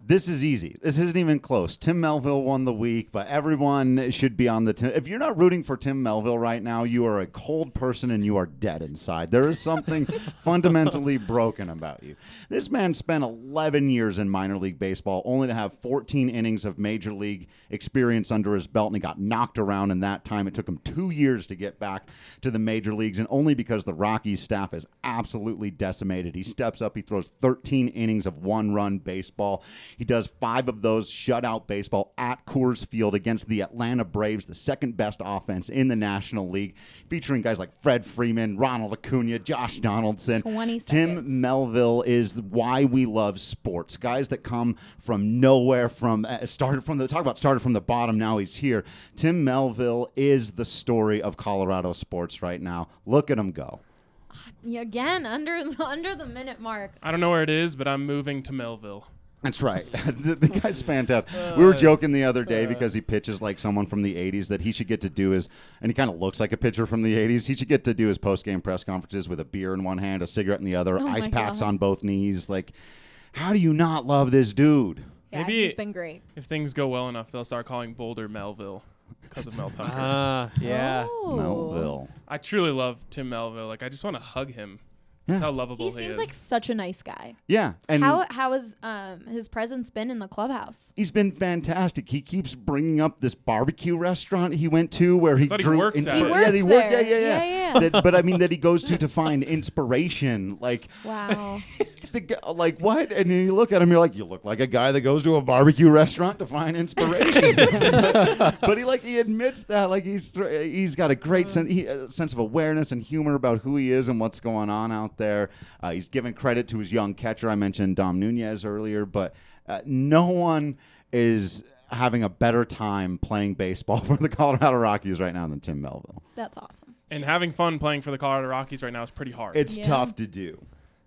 This is easy. This isn't even close. Tim Melville won the week, but everyone should be on the. Tim. If you're not rooting for Tim Melville right now, you are a cold person and you are dead inside. There is something [laughs] fundamentally broken about you. This man spent 11 years in minor league baseball, only to have 14 innings of major league experience under his belt, and he got knocked around in that time. It took him two years to get back to the major leagues, and only because the Rockies staff is absolutely decimated. He steps up, he throws 13 innings of one run baseball. He does five of those shutout baseball at Coors Field against the Atlanta Braves, the second best offense in the National League, featuring guys like Fred Freeman, Ronald Acuna, Josh Donaldson. 20 Tim. Melville is why we love sports. Guys that come from nowhere, from uh, started from the talk about started from the bottom. Now he's here. Tim Melville is the story of Colorado sports right now. Look at him go. Again, under the, [laughs] under the minute mark. I don't know where it is, but I'm moving to Melville. That's right. [laughs] the, the guy's [laughs] fantastic. We were joking the other day because he pitches like someone from the 80s that he should get to do his, and he kind of looks like a pitcher from the 80s. He should get to do his post game press conferences with a beer in one hand, a cigarette in the other, Oh ice packs God. on both knees. Like, how do you not love this dude? Yeah, Maybe- he's been great. If things go well enough, they'll start calling Boulder Melville because of Mel Tucker. Ah, yeah. Oh. Melville. I truly love Tim Melville. Like I just want to hug him. That's Yeah. how lovable He he, seems is. like such a nice guy. Yeah, and how how has um his presence been in the clubhouse? he's been fantastic. He keeps bringing up this barbecue restaurant he went to where he thought he drew worked at inspi- it. He yeah, works he worked. Yeah, there. yeah, yeah. Yeah, yeah. That- but I mean that he goes to [laughs] to find inspiration. Like, Wow. [laughs] the guy, like what? And you look at him, you're like, you look like a guy that goes to a barbecue restaurant to find inspiration. [laughs] but he like he admits that like he's he's got a great sen- he, uh, sense of awareness and humor about who he is and what's going on out there. Uh, he's given credit to his young catcher. I mentioned Dom Nunez earlier, but uh, no one is having a better time playing baseball [laughs] for the Colorado Rockies right now than Tim Melville. That's awesome. and having fun playing for the Colorado Rockies right now is pretty hard. It's Yeah. tough to do.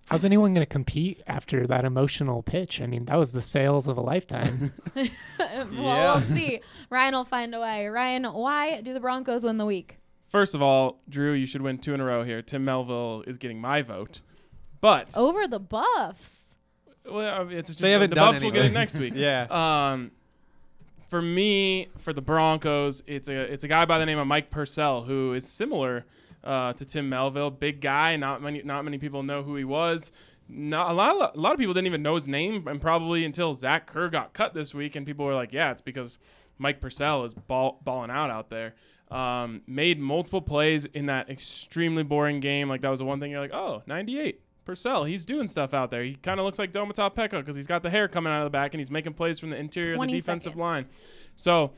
How's anyone going to compete after that emotional pitch? I mean, that was the sales of a lifetime. [laughs] [laughs] well, Yeah. we'll see. Ryan will find a way. Ryan, why do the Broncos win the week? First of all, Drew, you should win two in a row here. Tim Melville is getting my vote, but Over the Buffs. well, it's just They haven't the done Buffs will get it next week. [laughs] Yeah. Um, for me, for the Broncos, it's a it's a guy by the name of Mike Purcell who is similar uh, to Tim Melville. Big guy. Not many not many people know who he was. Not a lot of, a lot of people didn't even know his name, and probably until Zach Kerr got cut this week, and people were like, "Yeah, it's because Mike Purcell is ball, balling out out there." Um, made multiple plays in that extremely boring game. Like that was the one thing you're like, "Oh, 98." Purcell, he's doing stuff out there. He kind of looks like Domata Peko because he's got the hair coming out of the back and he's making plays from the interior of the defensive seconds. line. So,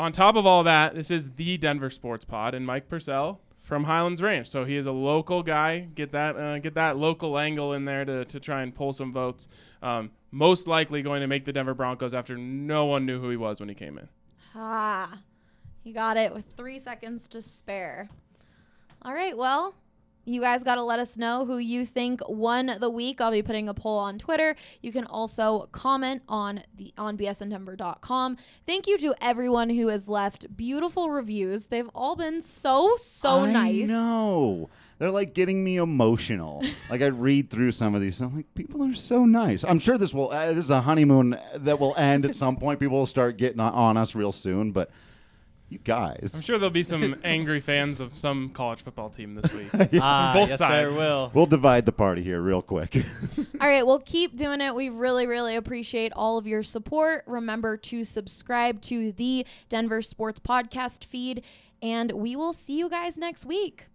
on top of all that, this is the Denver Sports Pod and Mike Purcell from Highlands Ranch. So he is a local guy. Get that uh, get that local angle in there to, to try and pull some votes. Um, most likely going to make the Denver Broncos after no one knew who he was when he came in. Ah, you got it with three seconds to spare. All right, well, you guys got to let us know who you think won the week. I'll be putting a poll on Twitter. You can also comment on the on bsndenver.com. Thank you to everyone who has left beautiful reviews. They've all been so so I nice. know. They're like getting me emotional. [laughs] like I read through some of these, I'm like, people are so nice. I'm sure this will. Uh, this is a honeymoon that will end at some point. People will start getting on us real soon. But you guys, I'm sure there'll be some [laughs] angry fans of some college football team this week. [laughs] Ah, Both yes, sides. there will. we'll divide the party here real quick. [laughs] All right, well, keep doing it. We really, really appreciate all of your support. Remember to subscribe to the Denver Sports Podcast feed, and we will see you guys next week.